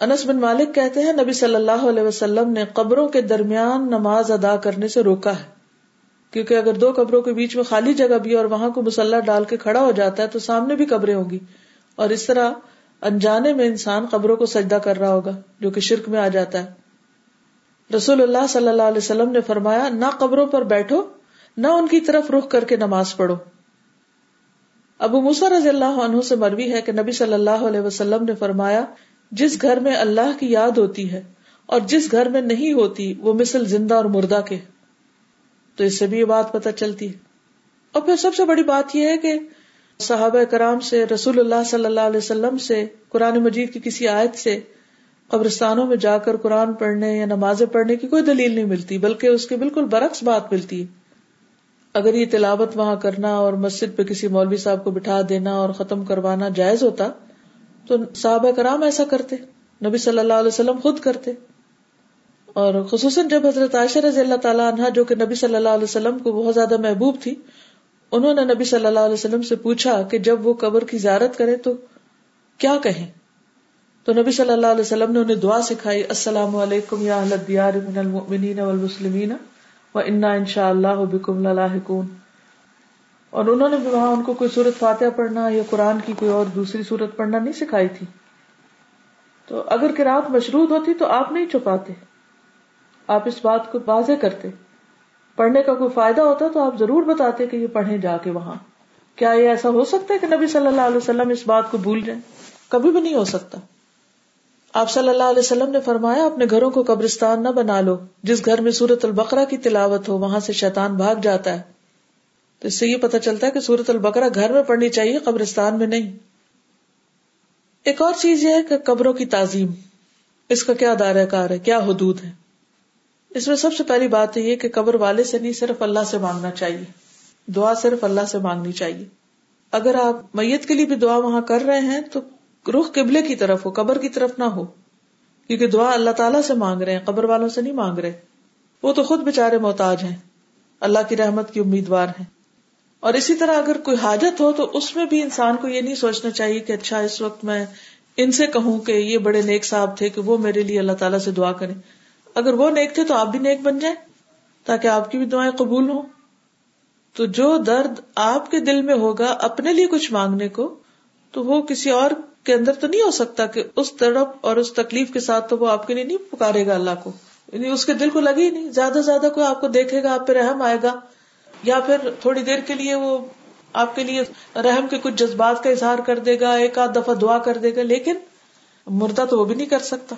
Speaker 1: انس بن مالک کہتے ہیں، نبی صلی اللہ علیہ وسلم نے قبروں کے درمیان نماز ادا کرنے سے روکا ہے۔ کیونکہ اگر دو قبروں کے بیچ میں خالی جگہ بھی اور وہاں کو مسلح ڈال کے کھڑا ہو جاتا ہے، تو سامنے بھی قبریں ہوگی اور اس طرح انجانے میں انسان قبروں کو سجدہ کر رہا ہوگا، جو کہ شرک میں آ جاتا ہے۔ رسول اللہ صلی اللہ علیہ وسلم نے فرمایا، نہ قبروں پر بیٹھو، نہ ان کی طرف رخ کر کے نماز پڑھو۔ ابو مسا رضی اللہ عنہ سے مروی ہے کہ نبی صلی اللہ علیہ وسلم نے فرمایا جس گھر میں اللہ کی یاد ہوتی ہے اور جس گھر میں نہیں ہوتی، وہ مثل زندہ اور مردہ کے۔ تو اس سے بھی یہ بات پتہ چلتی۔ ہے اور پھر سب سے بڑی بات یہ ہے کہ صحابہ کرام سے، رسول اللہ صلی اللہ علیہ وسلم سے، قرآن مجید کی کسی آیت سے قبرستانوں میں جا کر قرآن پڑھنے یا نمازیں پڑھنے کی کوئی دلیل نہیں ملتی، بلکہ اس کے بالکل برعکس بات ملتی۔ ہے اگر یہ تلاوت وہاں کرنا اور مسجد پہ کسی مولوی صاحب کو بٹھا دینا اور ختم کروانا جائز ہوتا تو صحابہ کرام ایسا کرتے، نبی صلی اللہ علیہ وسلم خود کرتے۔ اور خصوصاً جب حضرت عائشہ رضی اللہ تعالیٰ عنہ، جو کہ نبی صلی اللہ علیہ وسلم کو بہت زیادہ محبوب تھی، انہوں نے نبی صلی اللہ علیہ وسلم سے پوچھا کہ جب وہ قبر کی زیارت کرے تو کیا کہیں؟ تو نبی صلی اللہ علیہ وسلم نے انہیں دعا سکھائی، السلام علیکم یا اہل الدیار من المؤمنین والمسلمین، و انا انشاء اللہ بکم للاحقون۔ اور انہوں نے بھی وہاں ان کو کوئی صورت فاتحہ پڑھنا یا قرآن کی کوئی اور دوسری صورت پڑھنا نہیں سکھائی تھی۔ تو اگر کراط مشروط ہوتی تو آپ نہیں چھپاتے آپ اس بات کو واضح کرتے۔ پڑھنے کا کوئی فائدہ ہوتا تو آپ ضرور بتاتے کہ یہ پڑھیں جا کے وہاں۔ کیا یہ ایسا ہو سکتا ہے کہ نبی صلی اللہ علیہ وسلم اس بات کو بھول جائیں؟ کبھی بھی نہیں ہو سکتا۔ آپ صلی اللہ علیہ وسلم نے فرمایا، اپنے گھروں کو قبرستان نہ بنا لو۔ جس گھر میں سورت البقرہ کی تلاوت ہو، وہاں سے شیطان بھاگ جاتا ہے۔ تو اس سے یہ پتا چلتا ہے کہ سورت البقرہ گھر میں پڑھنی چاہیے، قبرستان میں نہیں۔ ایک اور چیز یہ ہے کہ قبروں کی تعظیم، اس کا کیا دائرہ کار ہے، کیا حدود ہے اس میں سب سے پہلی بات یہ کہ قبر والے سے نہیں، صرف اللہ سے مانگنا چاہیے۔ دعا صرف اللہ سے مانگنی چاہیے۔ اگر آپ میت کے لیے بھی دعا وہاں کر رہے ہیں تو رخ قبلے کی طرف ہو، قبر کی طرف نہ ہو۔ کیونکہ دعا اللہ تعالیٰ سے مانگ رہے ہیں، قبر والوں سے نہیں مانگ رہے۔ وہ تو خود بےچارے محتاج ہیں۔ اللہ کی رحمت کی امیدوار ہیں۔ اور اسی طرح اگر کوئی حاجت ہو تو اس میں بھی انسان کو یہ نہیں سوچنا چاہیے کہ اچھا اس وقت میں ان سے کہوں کہ یہ بڑے نیک صاحب تھے کہ وہ میرے لیے اللہ تعالیٰ سے دعا کریں۔ اگر وہ نیک تھے تو آپ بھی نیک بن جائیں تاکہ آپ کی بھی دعائیں قبول ہوں۔ تو جو درد آپ کے دل میں ہوگا اپنے لیے کچھ مانگنے کو تو وہ کسی اور کے اندر تو نہیں ہو سکتا کہ اس تڑپ اور اس تکلیف کے ساتھ تو وہ آپ کے لیے نہیں پکارے گا اللہ کو۔ یعنی اس کے دل کو لگی نہیں۔ زیادہ سے زیادہ کوئی آپ کو دیکھے گا، آپ پہ رحم آئے گا۔ یا پھر تھوڑی دیر کے لیے وہ آپ کے لیے رحم کے کچھ جذبات کا اظہار کر دے گا، ایک آدھ دفعہ دعا کر دے گا، لیکن مردہ تو وہ بھی نہیں کر سکتا۔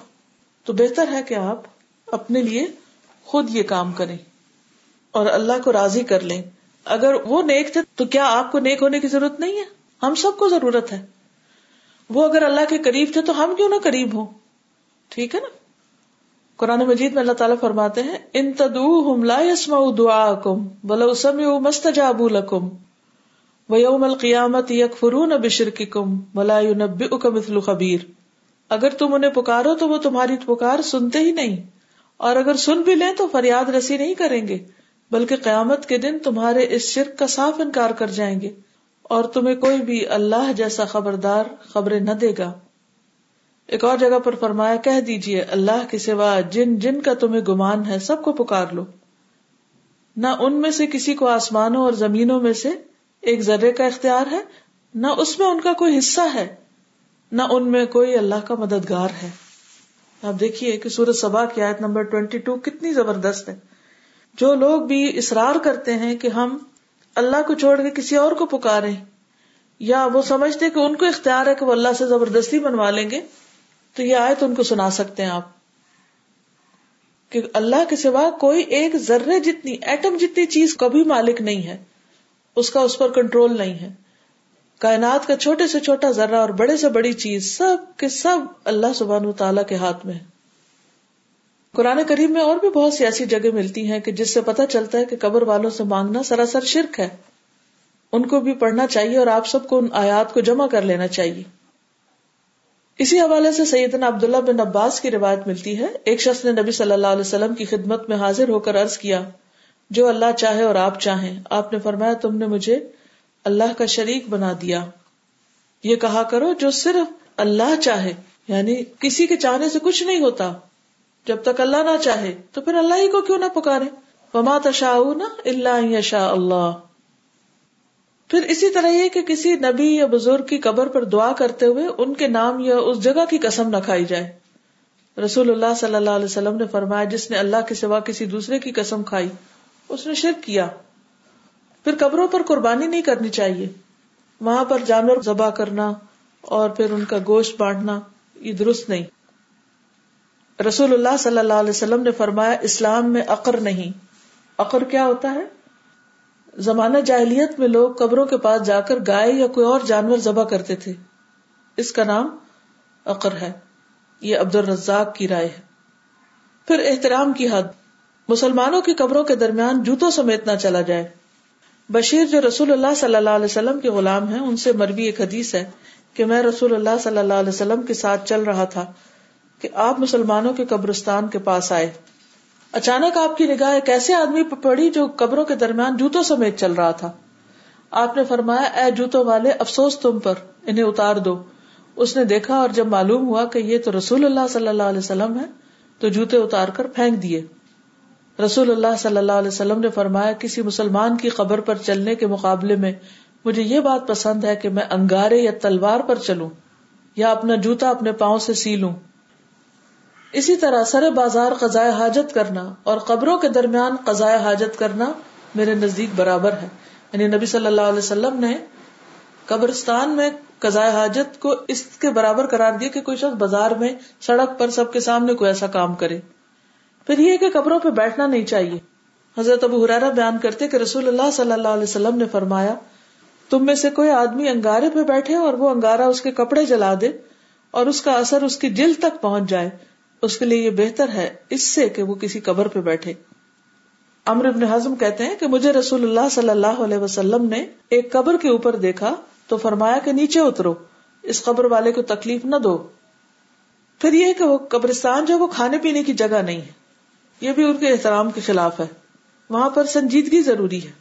Speaker 1: تو بہتر ہے کہ آپ اپنے لیے خود یہ کام کریں اور اللہ کو راضی کر لیں۔ اگر وہ نیک تھے تو کیا آپ کو نیک ہونے کی ضرورت نہیں ہے؟ ہم سب کو ضرورت ہے۔ وہ اگر اللہ کے قریب تھے تو ہم کیوں نہ قریب ہوں؟ ٹھیک ہے نا؟ قرآن مجید میں اللہ تعالیٰ فرماتے ہیں، ان تدو لا یسما دعا کم بلا اسم مست جاب الکم و یوم القیامت یک فرون بشر کی کم بلا نب مثل خبیر۔ اگر تم انہیں پکارو تو وہ تمہاری پکار سنتے ہی نہیں، اور اگر سن بھی لیں تو فریاد رسی نہیں کریں گے، بلکہ قیامت کے دن تمہارے اس شرک کا صاف انکار کر جائیں گے، اور تمہیں کوئی بھی اللہ جیسا خبردار خبریں نہ دے گا۔ ایک اور جگہ پر فرمایا، کہہ دیجیے اللہ کے سوا جن جن کا تمہیں گمان ہے، سب کو پکار لو۔ نہ ان میں سے کسی کو آسمانوں اور زمینوں میں سے ایک ذرے کا اختیار ہے، نہ اس میں ان کا کوئی حصہ ہے، نہ ان میں کوئی اللہ کا مددگار ہے۔ آپ دیکھیے کہ سورج سبا کی آیت نمبر ٹوینٹی ٹو کتنی زبردست ہے۔ جو لوگ بھی اصرار کرتے ہیں کہ ہم اللہ کو چھوڑ کے کسی اور کو پکارے یا وہ سمجھتے کہ ان کو اختیار ہے کہ وہ اللہ سے زبردستی بنوا لیں گے تو یہ آیت ان کو سنا سکتے ہیں آپ کہ اللہ کے سوا کوئی ایک ذرے جتنی ایٹم جتنی چیز کبھی مالک نہیں ہے، اس کا اس پر کنٹرول نہیں ہے۔ کائنات کا چھوٹے سے چھوٹا ذرہ اور بڑے سے بڑی چیز سب کے سب اللہ سبحان تعالیٰ کے ہاتھ میں قرآن کریم میں اور بھی بہت سی ایسی جگہ ملتی ہیں کہ جس سے پتا چلتا ہے کہ قبر والوں سے مانگنا سراسر شرک ہے۔ ان کو بھی پڑھنا چاہیے اور آپ سب کو ان آیات کو جمع کر لینا چاہیے۔ اسی حوالے سے سیدنا عبداللہ بن عباس کی روایت ملتی ہے۔ ایک شخص نے نبی صلی اللہ علیہ وسلم کی خدمت میں حاضر ہو کر عرض کیا، جو اللہ چاہے اور آپ چاہیں۔ آپ نے فرمایا، تم نے مجھے اللہ کا شریک بنا دیا۔ یہ کہا کرو جو صرف اللہ چاہے یعنی کسی کے چاہنے سے کچھ نہیں ہوتا۔ جب تک اللہ نہ چاہے، تو پھر اللہ ہی کو کیوں نہ پکارے؟ وما تشا اللہ شاء اللہ۔ پھر اسی طرح یہ کہ کسی نبی یا بزرگ کی قبر پر دعا کرتے ہوئے ان کے نام یا اس جگہ کی قسم نہ کھائی جائے۔ رسول اللہ صلی اللہ علیہ وسلم نے فرمایا، جس نے اللہ کے سوا کسی دوسرے کی قسم کھائی، اس نے شرک کیا۔ پھر قبروں پر قربانی نہیں کرنی چاہیے۔ وہاں پر جانور ذبح کرنا اور پھر ان کا گوشت بانٹنا، یہ درست نہیں۔ رسول اللہ صلی اللہ علیہ وسلم نے فرمایا، اسلام میں عقر نہیں۔ عقر کیا ہوتا ہے؟ زمانہ جاہلیت میں لوگ قبروں کے پاس جا کر گائے یا کوئی اور جانور ذبح کرتے تھے۔ اس کا نام عقر ہے۔ یہ عبد الرزاق کی رائے ہے۔ پھر احترام کی حد۔ مسلمانوں کی قبروں کے درمیان جوتوں سمیت نہ چلا جائے۔ بشیر جو رسول اللہ صلی اللہ علیہ وسلم کے غلام ہیں، ان سے مربی ایک حدیث ہے کہ میں رسول اللہ صلی اللہ علیہ وسلم کے ساتھ چل رہا تھا کہ آپ مسلمانوں کے قبرستان کے پاس آئے۔ اچانک آپ کی نگاہ ایک ایسے آدمی پہ پڑی جو قبروں کے درمیان جوتوں سمیت چل رہا تھا۔ آپ نے فرمایا، اے جوتوں والے، افسوس تم پر، انہیں اتار دو۔ اس نے دیکھا اور جب معلوم ہوا کہ یہ تو رسول اللہ صلی اللہ علیہ وسلم ہے تو جوتے اتار کر پھینک دیے۔ رسول اللہ صلی اللہ علیہ وسلم نے فرمایا، کسی مسلمان کی قبر پر چلنے کے مقابلے میں مجھے یہ بات پسند ہے کہ میں انگارے یا تلوار پر چلوں، یا اپنا جوتا اپنے پاؤں سے سی لوں۔ اسی طرح سر بازار قزائے حاجت کرنا اور قبروں کے درمیان قزائے حاجت کرنا میرے نزدیک برابر ہے۔ یعنی نبی صلی اللہ علیہ وسلم نے قبرستان میں قزائے حاجت کو اس کے برابر قرار دیا کہ کوئی شخص بازار میں سڑک پر سب کے سامنے کوئی ایسا کام کرے۔ پھر یہ کہ قبروں پہ بیٹھنا نہیں چاہیے۔ حضرت ابو حرارا بیان کرتے کہ رسول اللہ صلی اللہ علیہ وسلم نے فرمایا، تم میں سے کوئی آدمی انگارے پہ بیٹھے اور وہ انگارا اس کے کپڑے جلا دے اور اس کا اثر اس کی جلد تک پہنچ جائے۔ اس کے لیے یہ بہتر ہے اس سے کہ وہ کسی قبر پہ بیٹھے۔ امر ابن حزم کہتے ہیں کہ مجھے رسول اللہ صلی اللہ علیہ وسلم نے ایک قبر کے اوپر دیکھا تو فرمایا کہ نیچے اترو، اس قبر والے کو تکلیف نہ دو۔ پھر یہ کہ وہ قبرستان جو وہ کھانے پینے کی جگہ نہیں ہے۔ یہ بھی ان کے احترام کے خلاف ہے۔ وہاں پر سنجیدگی ضروری ہے۔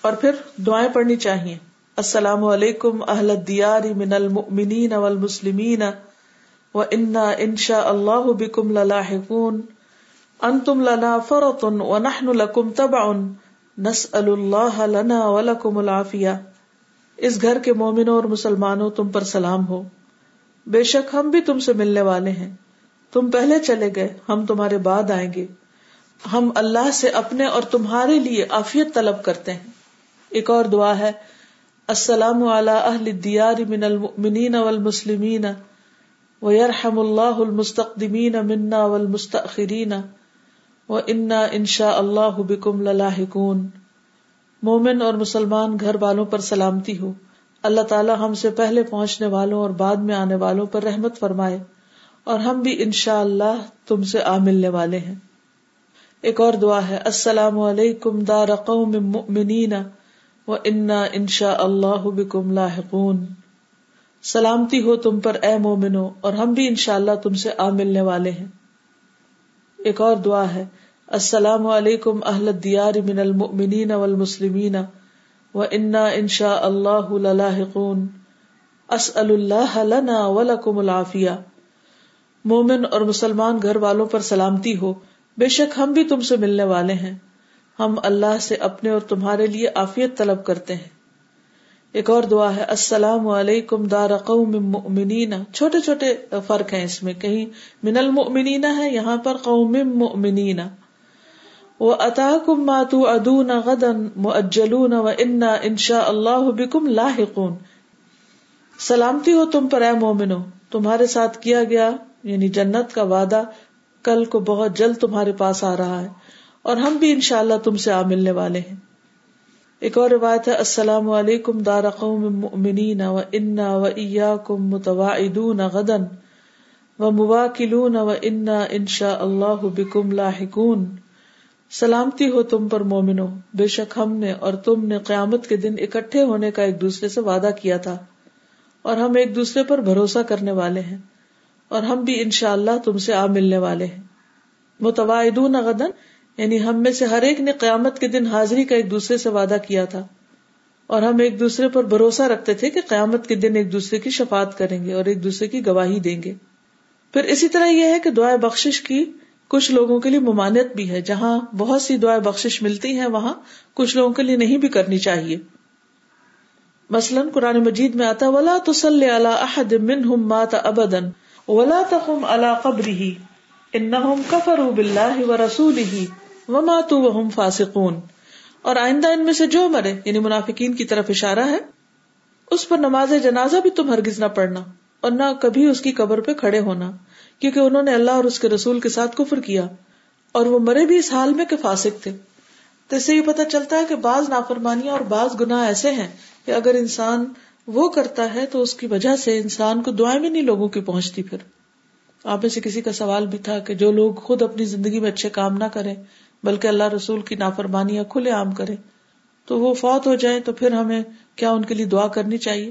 Speaker 1: اور پھر دعائیں پڑھنی چاہیے۔ السلام علیکم اہل دیار من المؤمنین والمسلمین۔ و انا انشاء اللہ بکم للاحقون. انتم لنا فرط و نحن لکم تبع. نسأل اللہ لنا ولکم العافیہ اس گھر کے مومنوں اور مسلمانوں، تم پر سلام ہو. بے شک ہم بھی تم سے ملنے والے ہیں. تم پہلے چلے گئے، ہم تمہارے بعد آئیں گے. ہم اللہ سے اپنے اور تمہارے لیے آفیت طلب کرتے ہیں. ایک اور دعا ہے، السلام علی اہل الدیار من المؤمنین والمسلمین. مسلمین ویرحم اللہ المستقدمین منا والمستأخرین وإنا انشاء اللہ بکم للاحقون مومن اور مسلمان گھر والوں پر سلامتی ہو۔ اللہ تعالیٰ ہم سے پہلے پہنچنے والوں اور بعد میں آنے والوں پر رحمت فرمائے اور ہم بھی انشاء اللہ تم سے آ ملنے والے ہیں۔ ایک اور دعا ہے، السلام علیکم دار قوم مؤمنین و انا انشاء اللہ بکم لاحقون۔ سلامتی ہو تم پر اے مومنو اور ہم بھی انشاء اللہ تم سے آ ملنے والے ہیں۔ ایک اور دعا ہے، السلام علیکم اہل الدیار من المؤمنین والمسلمین، و انا انشاء اللہ للاحقون۔ اسأل اللہ لنا ولکم العافیہ۔ مومن اور مسلمان گھر والوں پر سلامتی ہو، بے شک ہم بھی تم سے ملنے والے ہیں۔ ہم اللہ سے اپنے اور تمہارے لیے عافیت طلب کرتے ہیں۔ ایک اور دعا ہے، السلام علیکم دار قوم مؤمنین۔ چھوٹے چھوٹے فرق ہیں اس میں، کہیں من المؤمنین ہے، یہاں پر قوم مؤمنین۔ وہ اتا کم ماتو ادون غدن و انا انشا اللہ بکم لاحقون۔ سلامتی ہو تم پر، اے مومنو، تمہارے ساتھ کیا گیا یعنی جنت کا وعدہ کل کو بہت جلد تمہارے پاس آ رہا ہے اور ہم بھی انشاء اللہ تم سے آ ملنے والے ہیں۔ ایک اور روایت ہے، السلام علیکم دار قوم مؤمنین و انا و ایاکم متواعدون غدن و مواکلون و انا انشاء اللہ بکم لاحقون۔ سلامتی ہو تم پر مومنو بے شک ہم نے اور تم نے قیامت کے دن اکٹھے ہونے کا ایک دوسرے سے وعدہ کیا تھا۔ اور ہم ایک دوسرے پر بھروسہ کرنے والے ہیں۔ اور ہم بھی انشاء اللہ تم سے آ ملنے والے ہیں۔ متوادون غدن یعنی ہم میں سے ہر ایک نے قیامت کے دن حاضری کا ایک دوسرے سے وعدہ کیا تھا اور ہم ایک دوسرے پر بھروسہ رکھتے تھے کہ قیامت کے دن ایک دوسرے کی شفات کریں گے اور ایک دوسرے کی گواہی دیں گے۔ پھر اسی طرح یہ ہے کہ دعائیں بخش کی کچھ لوگوں کے لیے ممانت بھی ہے۔ جہاں بہت سی دعائیں بخش ملتی ہیں، وہاں کچھ لوگوں کے لیے نہیں بھی کرنی چاہیے۔ مثلاً قرآن مجید میں آتا ولا تسلی اللہ احد منہم مات ابدا ولا تقم على قبره انہم کفروا باللہ ورسولہ وماتوا وهم فاسقون۔ اور آئندہ ان میں سے جو مرے یعنی منافقین کی طرف اشارہ ہے، اس پر نماز جنازہ بھی تم ہرگز نہ پڑھنا اور نہ کبھی اس کی قبر پہ کھڑے ہونا، کیونکہ انہوں نے اللہ اور اس کے رسول کے ساتھ کفر کیا۔ اور وہ مرے بھی اس حال میں کہ فاسق تھے۔ تو اس سے یہ پتا چلتا ہے کہ بعض نافرمانیاں اور بعض گناہ ایسے ہیں کہ اگر انسان وہ کرتا ہے تو اس کی وجہ سے انسان کو دعائیں بھی نہیں لوگوں کی پہنچتی پھر۔ آپ میں سے کسی کا سوال بھی تھا کہ جو لوگ خود اپنی زندگی میں اچھے کام نہ کریں بلکہ اللہ رسول کی نافرمانیاں کھلے عام کرے۔ تو وہ فوت ہو جائے تو پھر ہمیں کیا ان کے لیے دعا کرنی چاہیے؟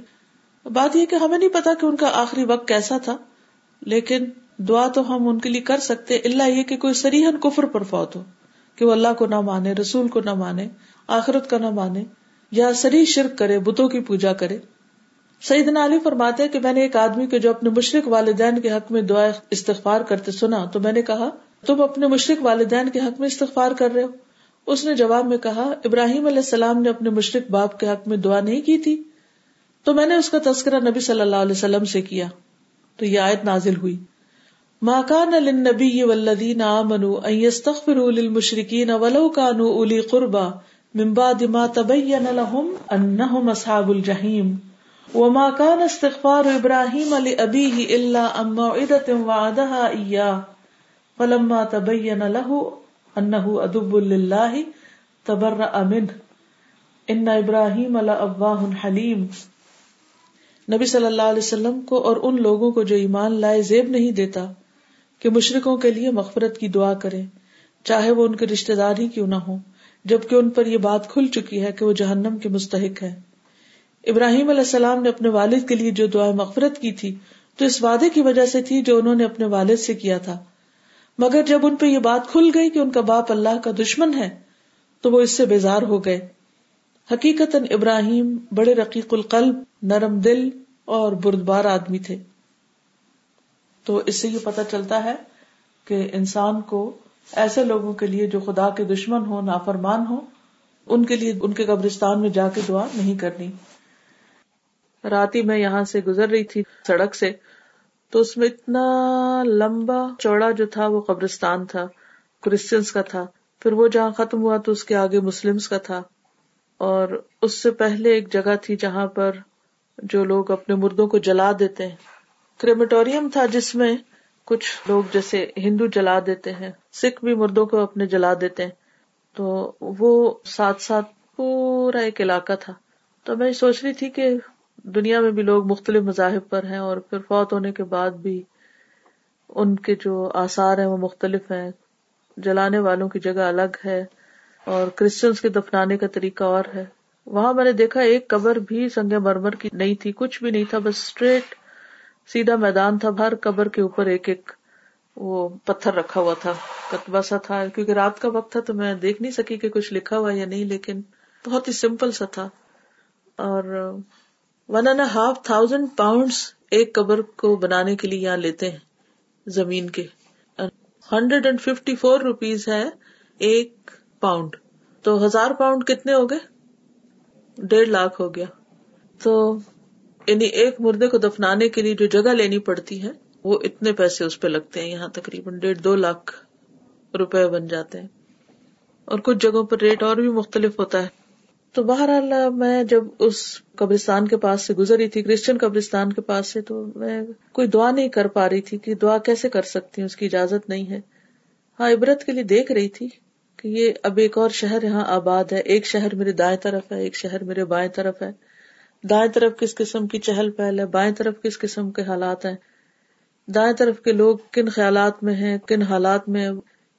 Speaker 1: بات یہ کہ ہمیں نہیں پتا کہ ان کا آخری وقت کیسا تھا، لیکن دعا تو ہم ان کے لیے کر سکتے اللہ یہ کہ کوئی سریحن کفر پر فوت ہو، کہ وہ اللہ کو نہ مانے، رسول کو نہ مانے، آخرت کا نہ مانے، یا سری شرک کرے، بتوں کی پوجا کرے۔ سعید علی فرماتے کہ میں نے ایک آدمی کے جو اپنے مشرق والدین کے حق میں دعا استغفار کرتے سنا، تو میں نے کہا تم اپنے مشرق والدین کے حق میں استغفار کر رہے ہو۔ اس نے جواب میں کہا، ابراہیم علیہ السلام نے اپنے مشرق باپ کے حق میں دعا نہیں کی تھی۔ تو میں نے اس کا تذکرہ نبی صلی اللہ علیہ وسلم سے کیا۔ تو یہ آیت نازل ہوئی۔ ما كان للنبي والذين آمنوا أن يستغفروا للمشركين ولو كانوا أولي قربى من بعد ما تبين لهم أنهم أصحاب الجحيم وما كان استغفار إبراهيم لأبيه إلا أن موعدة وعدها إياه فلما تبين له أنه أدب لله تبرأ منه إن إبراهيم لأواه حليم نبی صلی اللہ علیہ وسلم کو اور ان لوگوں کو جو ایمان لائے زیب نہیں دیتا کہ مشرقوں کے لیے مغفرت کی دعا کرے چاہے وہ ان کے رشتے دار ہی کیوں نہ ہو جبکہ ان پر یہ بات کھل چکی ہے کہ وہ جہنم کے مستحق ہے ابراہیم علیہ السلام نے اپنے والد کے لیے جو دعا مغفرت کی تھی، تو اس وعدے کی وجہ سے تھی جو انہوں نے اپنے والد سے کیا تھا۔ مگر جب ان پہ یہ بات کھل گئی کہ ان کا باپ اللہ کا دشمن ہے، تو وہ اس سے بیزار ہو گئے۔ حقیقت ابراہیم بڑے رقیق القلب، نرم دل اور بردبار آدمی تھے۔ تو اس سے یہ پتا چلتا ہے کہ انسان کو ایسے لوگوں کے لیے جو خدا کے دشمن ہو نافرمان ہو ان کے لیے ان کے قبرستان میں جا کے دعا نہیں کرنی۔ رات ہی میں یہاں سے گزر رہی تھی سڑک سے۔ تو اس میں اتنا لمبا چوڑا جو تھا وہ قبرستان تھا کرسچنس کا تھا۔ پھر وہ جہاں ختم ہوا تو اس کے آگے مسلمس کا تھا۔ اور اس سے پہلے ایک جگہ تھی جہاں پر جو لوگ اپنے مردوں کو جلا دیتے ہیں۔ کریمیٹوریم تھا جس میں کچھ لوگ جیسے ہندو جلا دیتے ہیں، سکھ بھی مردوں کو اپنے جلا دیتے ہیں۔ تو وہ ساتھ ساتھ پورا ایک علاقہ تھا۔ تو میں سوچ رہی تھی کہ دنیا میں بھی لوگ مختلف مذاہب پر ہیں اور پھر فوت ہونے کے بعد بھی ان کے جو آثار ہیں وہ مختلف ہیں۔ جلانے والوں کی جگہ الگ ہے اور کرسچنس کے دفنانے کا طریقہ اور ہے۔ وہاں میں نے دیکھا ایک قبر بھی سنگ مرمر کی نہیں تھی، کچھ بھی نہیں تھا، بس اسٹریٹ سیدھا میدان تھا۔ ہر قبر کے اوپر ایک ایک وہ پتھر رکھا ہوا تھا کتبا سا تھا۔ کیونکہ رات کا وقت تھا تو میں دیکھ نہیں سکی کہ کچھ لکھا ہوا یا نہیں، لیکن بہت ہی سمپل سا تھا۔ اور one and half thousand pound ایک قبر کو بنانے کے لیے یہاں لیتے ہیں زمین کے۔ Hundred and fifty four rupees ہے ایک پاؤنڈ تو ہزار پاؤنڈ کتنے ہو گئے؟ ڈیڑھ لاکھ ہو گیا۔ تو یعنی ایک مردے کو دفنانے کے لیے جو جگہ لینی پڑتی ہے، وہ اتنے پیسے اس پہ لگتے ہیں۔ یہاں تقریباً ڈیڑھ دو لاکھ روپے بن جاتے ہیں۔ اور کچھ جگہوں پر ریٹ اور بھی مختلف ہوتا ہے۔ تو بہرحال میں جب اس قبرستان کے پاس سے گزری تھی، کرسچن قبرستان کے پاس سے، تو میں کوئی دعا نہیں کر پا رہی تھی کہ دعا کیسے کر سکتی ہوں، اس کی اجازت نہیں ہے۔ ہاں عبرت کے لیے دیکھ رہی تھی کہ یہ اب ایک اور شہر یہاں آباد ہے۔ ایک شہر میرے دائیں طرف ہے، ایک شہر میرے بائیں طرف ہے۔ دائیں طرف کس قسم کی چہل پہل ہے، بائیں طرف کس قسم کے حالات ہیں۔ دائیں طرف کے لوگ کن خیالات میں ہیں، کن حالات میں؟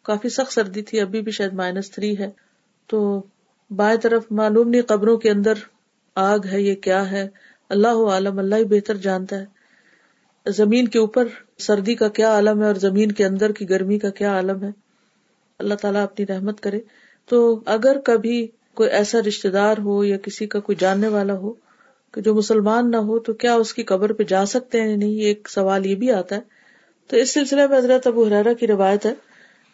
Speaker 1: کافی سخت سردی تھی، ابھی بھی شاید مائنس تھری ہے۔ تو بائیں طرف معلوم نہیں قبروں کے اندر آگ ہے یہ کیا ہے، اللہ عالم، اللہ ہی بہتر جانتا ہے۔ زمین کے اوپر سردی کا کیا عالم ہے اور زمین کے اندر کی گرمی کا کیا عالم ہے؟ اللہ تعالیٰ اپنی رحمت کرے۔ تو اگر کبھی کوئی ایسا رشتے دار ہو یا کسی کا کوئی جاننے والا ہو کہ جو مسلمان نہ ہو، تو کیا اس کی قبر پہ جا سکتے ہیں؟ نہیں ایک سوال یہ بھی آتا ہے۔ تو اس سلسلے میں حضرت ابو حرارا کی روایت ہے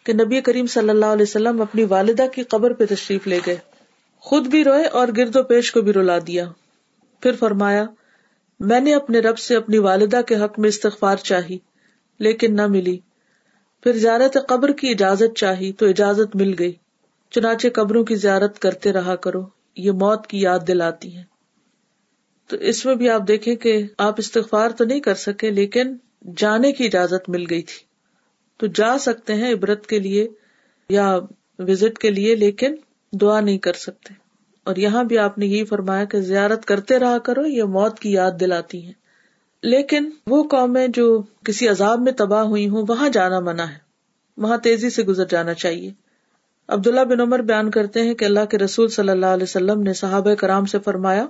Speaker 1: کہ نبی کریم صلی اللہ علیہ وسلم اپنی والدہ کی قبر پہ تشریف لے گئے۔ خود بھی روئے اور گرد و پیش کو بھی رلا دیا۔ پھر فرمایا، میں نے اپنے رب سے اپنی والدہ کے حق میں استغفار چاہی، لیکن نہ ملی۔ پھر زیارت قبر کی اجازت چاہی تو اجازت مل گئی۔ چنانچہ قبروں کی زیارت کرتے رہا کرو، یہ موت کی یاد دلاتی ہے تو اس میں بھی آپ دیکھیں کہ آپ استغفار تو نہیں کر سکے، لیکن جانے کی اجازت مل گئی تھی۔ تو جا سکتے ہیں عبرت کے لیے یا وزٹ کے لیے، لیکن دعا نہیں کر سکتے۔ اور یہاں بھی آپ نے یہی فرمایا کہ زیارت کرتے رہا کرو، یہ موت کی یاد دلاتی ہے لیکن وہ قومیں جو کسی عذاب میں تباہ ہوئی ہوں، وہاں جانا منع ہے۔ وہاں تیزی سے گزر جانا چاہیے۔ عبداللہ بن عمر بیان کرتے ہیں کہ اللہ کے رسول صلی اللہ علیہ وسلم نے صحابہ کرام سے فرمایا،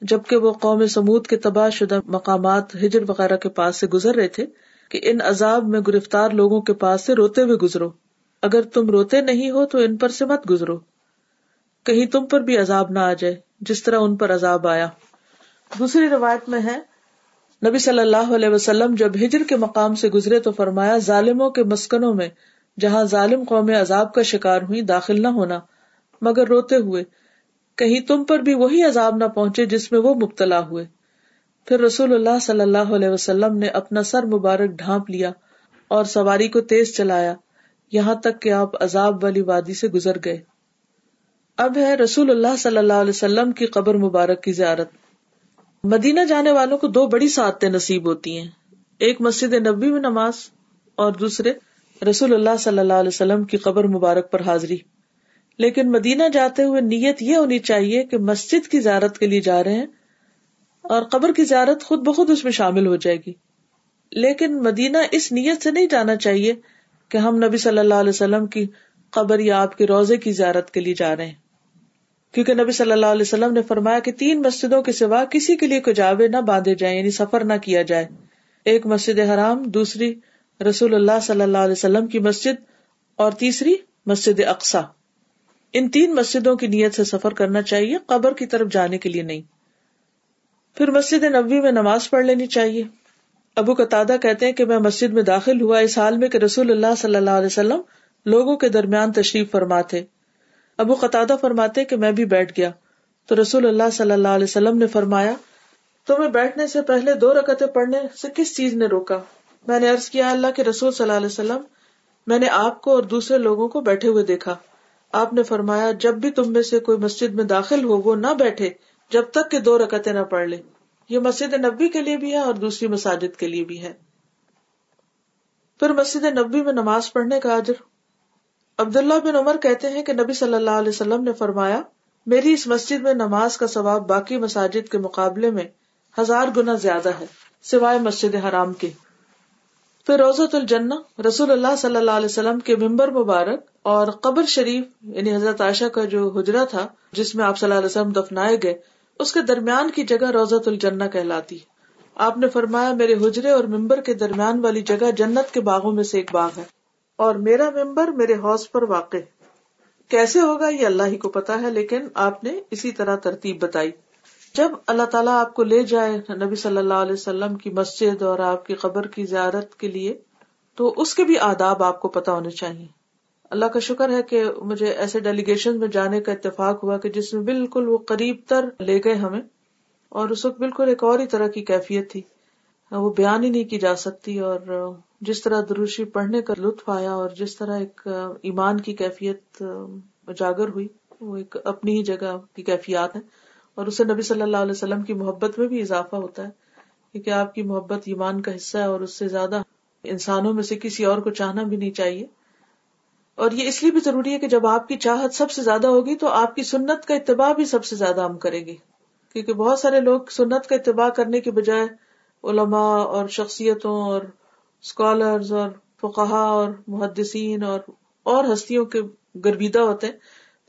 Speaker 1: جبکہ وہ قوم سمود کے تباہ شدہ مقامات ہجر وغیرہ کے پاس سے گزر رہے تھے، کہ ان عذاب میں گرفتار لوگوں کے پاس سے روتے ہوئے گزرو۔ اگر تم روتے نہیں ہو تو ان پر سے مت گزرو۔ کہیں تم پر بھی عذاب نہ آ جائے، جس طرح ان پر عذاب آیا۔ دوسری روایت میں ہے، نبی صلی اللہ علیہ وسلم جب ہجر کے مقام سے گزرے تو فرمایا، ظالموں کے مسکنوں میں، جہاں ظالم قوم عذاب کا شکار ہوئی، داخل نہ ہونا، مگر روتے ہوئے۔ کہیں تم پر بھی وہی عذاب نہ پہنچے جس میں وہ مبتلا ہوئے۔ پھر رسول اللہ صلی اللہ علیہ وسلم نے اپنا سر مبارک ڈھانپ لیا اور سواری کو تیز چلایا۔ یہاں تک کہ آپ عذاب والی وادی سے گزر گئے۔ اب ہے رسول اللہ صلی اللہ علیہ وسلم کی قبر مبارک کی زیارت۔ مدینہ جانے والوں کو دو بڑی سعادتیں نصیب ہوتی ہیں۔ ایک مسجد نبی میں نماز اور دوسرے رسول اللہ صلی اللہ علیہ وسلم کی قبر مبارک پر حاضری۔ لیکن مدینہ جاتے ہوئے نیت یہ ہونی چاہیے کہ مسجد کی زیارت کے لیے جا رہے ہیں اور قبر کی زیارت خود بخود اس میں شامل ہو جائے گی۔ لیکن مدینہ اس نیت سے نہیں جانا چاہیے کہ ہم نبی صلی اللہ علیہ وسلم کی قبر یا آپ کے روزے کی زیارت کے لیے جا رہے ہیں۔ کیونکہ نبی صلی اللہ علیہ وسلم نے فرمایا کہ تین مسجدوں کے سوا کسی کے لیے کجاوے نہ باندھے جائیں یعنی سفر نہ کیا جائے۔ ایک مسجد حرام، دوسری رسول اللہ صلی اللہ علیہ وسلم کی مسجد اور تیسری مسجد اقسا ان تین مسجدوں کی نیت سے سفر کرنا چاہیے، قبر کی طرف جانے کے لیے نہیں۔ پھر مسجد نبی میں نماز پڑھ لینی چاہیے۔ ابو قطع کہتے ہیں کہ میں مسجد میں داخل ہوا، اس حال میں کہ رسول اللہ صلی اللہ علیہ وسلم لوگوں کے درمیان تشریف فرما تھے۔ ابو قطع فرماتے کہ میں بھی بیٹھ گیا۔ تو رسول اللہ صلی اللہ علیہ وسلم نے فرمایا تمہیں بیٹھنے سے پہلے دو رکعتیں پڑھنے سے کس چیز نے روکا؟ میں نے عرض کیا، اللہ کے رسول صلی اللہ علیہ وسلم، میں نے آپ کو اور دوسرے لوگوں کو بیٹھے ہوئے دیکھا۔ آپ نے فرمایا، جب بھی تم میں سے کوئی مسجد میں داخل ہو، وہ نہ بیٹھے جب تک کہ دو رکعتیں نہ پڑھ لے۔ یہ مسجد نبی کے لیے بھی ہے اور دوسری مساجد کے لیے بھی ہے۔ پھر مسجد نبی میں نماز پڑھنے کا اجر۔ عبداللہ بن عمر کہتے ہیں کہ نبی صلی اللہ علیہ وسلم نے فرمایا، میری اس مسجد میں نماز کا ثواب باقی مساجد کے مقابلے میں ہزار گنا زیادہ ہے، سوائے مسجد حرام کے۔ پھر روزت الجنہ، رسول اللہ صلی اللہ علیہ وسلم کے ممبر مبارک اور قبر شریف یعنی حضرت عائشہ کا جو حجرا تھا، جس میں آپ صلی اللہ علیہ وسلم دفنائے گئے اس کے درمیان کی جگہ روزت الجنہ کہلاتی۔ آپ نے فرمایا، میرے حجرے اور ممبر کے درمیان والی جگہ جنت کے باغوں میں سے ایک باغ ہے۔ اور میرا ممبر میرے حوض پر واقع کیسے ہوگا یہ اللہ ہی کو پتا ہے، لیکن آپ نے اسی طرح ترتیب بتائی۔ جب اللہ تعالیٰ آپ کو لے جائے نبی صلی اللہ علیہ وسلم کی مسجد اور آپ کی قبر کی زیارت کے لیے، تو اس کے بھی آداب آپ کو پتا ہونے چاہیے۔ اللہ کا شکر ہے کہ مجھے ایسے ڈیلیگیشن میں جانے کا اتفاق ہوا کہ جس میں بالکل وہ قریب تر لے گئے ہمیں اور اس وقت بالکل ایک اور ہی طرح کی کیفیت تھی۔ وہ بیان ہی نہیں کی جا سکتی اور جس طرح دروشی پڑھنے کا لطف آیا اور جس طرح ایک ایمان کی کیفیت اجاگر ہوئی، وہ ایک اپنی ہی جگہ کی کیفیات ہے اور اسے نبی صلی اللہ علیہ وسلم کی محبت میں بھی اضافہ ہوتا ہے کیونکہ آپ کی محبت ایمان کا حصہ ہے اور اس سے زیادہ انسانوں میں سے کسی اور کو چاہنا بھی نہیں چاہیے۔ اور یہ اس لیے بھی ضروری ہے کہ جب آپ کی چاہت سب سے زیادہ ہوگی تو آپ کی سنت کا اتباع بھی سب سے زیادہ ہم کریں گے۔ کیونکہ بہت سارے لوگ سنت کا اتباع کرنے کے بجائے علماء اور شخصیتوں اور اسکالرز اور فقہا اور محدثین اور اور ہستیوں کے گرویدہ ہوتے ہیں،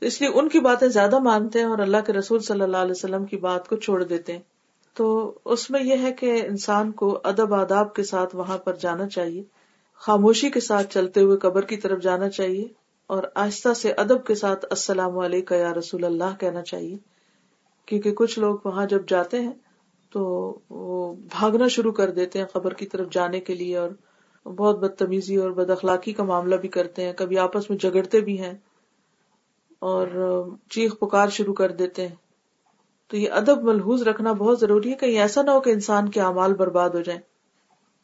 Speaker 1: تو اس لیے ان کی باتیں زیادہ مانتے ہیں اور اللہ کے رسول صلی اللہ علیہ وسلم کی بات کو چھوڑ دیتے ہیں۔ تو اس میں یہ ہے کہ انسان کو ادب آداب کے ساتھ وہاں پر جانا چاہیے۔ خاموشی کے ساتھ چلتے ہوئے قبر کی طرف جانا چاہیے اور آہستہ سے ادب کے ساتھ السلام علیکم یا رسول اللہ کہنا چاہیے۔ کیونکہ کچھ لوگ وہاں جب جاتے ہیں تو وہ بھاگنا شروع کر دیتے ہیں قبر کی طرف جانے کے لیے اور بہت بدتمیزی اور بد اخلاقی کا معاملہ بھی کرتے ہیں۔ کبھی آپس میں جگڑتے بھی ہیں اور چیخ پکار شروع کر دیتے ہیں۔ تو یہ ادب ملحوظ رکھنا بہت ضروری ہے کہیں ایسا نہ ہو کہ انسان کے اعمال برباد ہو جائیں۔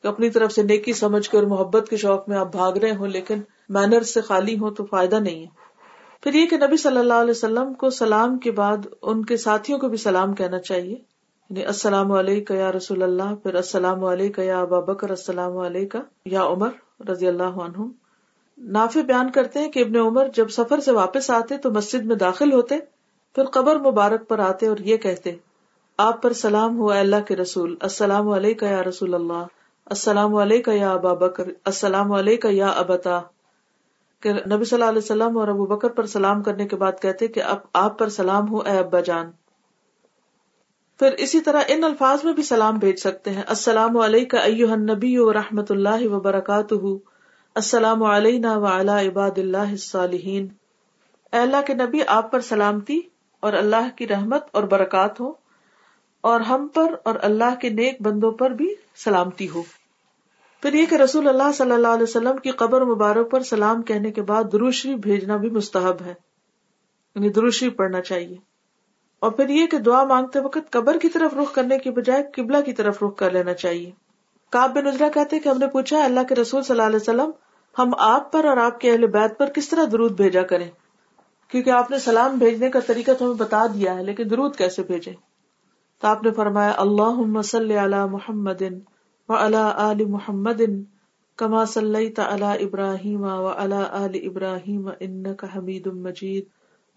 Speaker 1: اپنی طرف سے نیکی سمجھ کر محبت کے شوق میں آپ بھاگ رہے ہوں، لیکن مینر سے خالی ہو تو فائدہ نہیں ہے۔ پھر یہ کہ نبی صلی اللہ علیہ وسلم کو سلام کے بعد ان کے ساتھیوں کو بھی سلام کہنا چاہیے۔ یعنی السلام علیکم یا رسول اللہ، پھر السلام علیکم یا ابا بکر، السلام علیکم یا عمر رضی اللہ عنہ نافع بیان کرتے ہیں کہ ابن عمر جب سفر سے واپس آتے تو مسجد میں داخل ہوتے، پھر قبر مبارک پر آتے اور یہ کہتے، آپ پر سلام ہوا اللہ کے رسول، السلام علیکم یا رسول اللہ۔ السلام علیکم یا ابا بکر، السلام علیکم یا ابتا۔ کہ نبی صلی اللہ علیہ وسلم اور ابو بکر پر سلام کرنے کے بعد کہتے کہ اب آپ پر سلام ہو، اے ابا جان۔ پھر اسی طرح ان الفاظ میں بھی سلام بھیج سکتے ہیں۔ السلام علیکم ایوہ النبی و رحمت اللہ وبرکاتہ۔ السلام علینا عباد اللہ صالحین اللہ کے نبی، آپ پر سلامتی اور اللہ کی رحمت اور برکات ہو۔ اور ہم پر اور اللہ کے نیک بندوں پر بھی سلامتی ہو۔ پھر یہ کہ رسول اللہ صلی اللہ علیہ وسلم کی قبر مبارک پر سلام کہنے کے بعد دروشری بھیجنا بھی مستحب ہے۔ یعنی دروشری پڑھنا چاہیے۔ اور پھر یہ کہ دعا مانگتے وقت قبر کی طرف رخ کرنے کی بجائے قبلہ کی طرف رخ کر لینا چاہیے۔ کاب بن نجرا کہتے کہ ہم نے پوچھا اللہ کے رسول صلی اللہ علیہ وسلم، ہم آپ پر اور آپ کے اہل بیت پر کس طرح درود بھیجا کریں؟ کیونکہ آپ نے سلام بھیجنے کا طریقہ تو ہمیں بتا دیا ہے، لیکن درود کیسے بھیجے تو آپ نے فرمایا اللہ علی محمد و علی محمد کما صلی علی ابراہیم و علی آل ابراہیم ان کا حمید مجید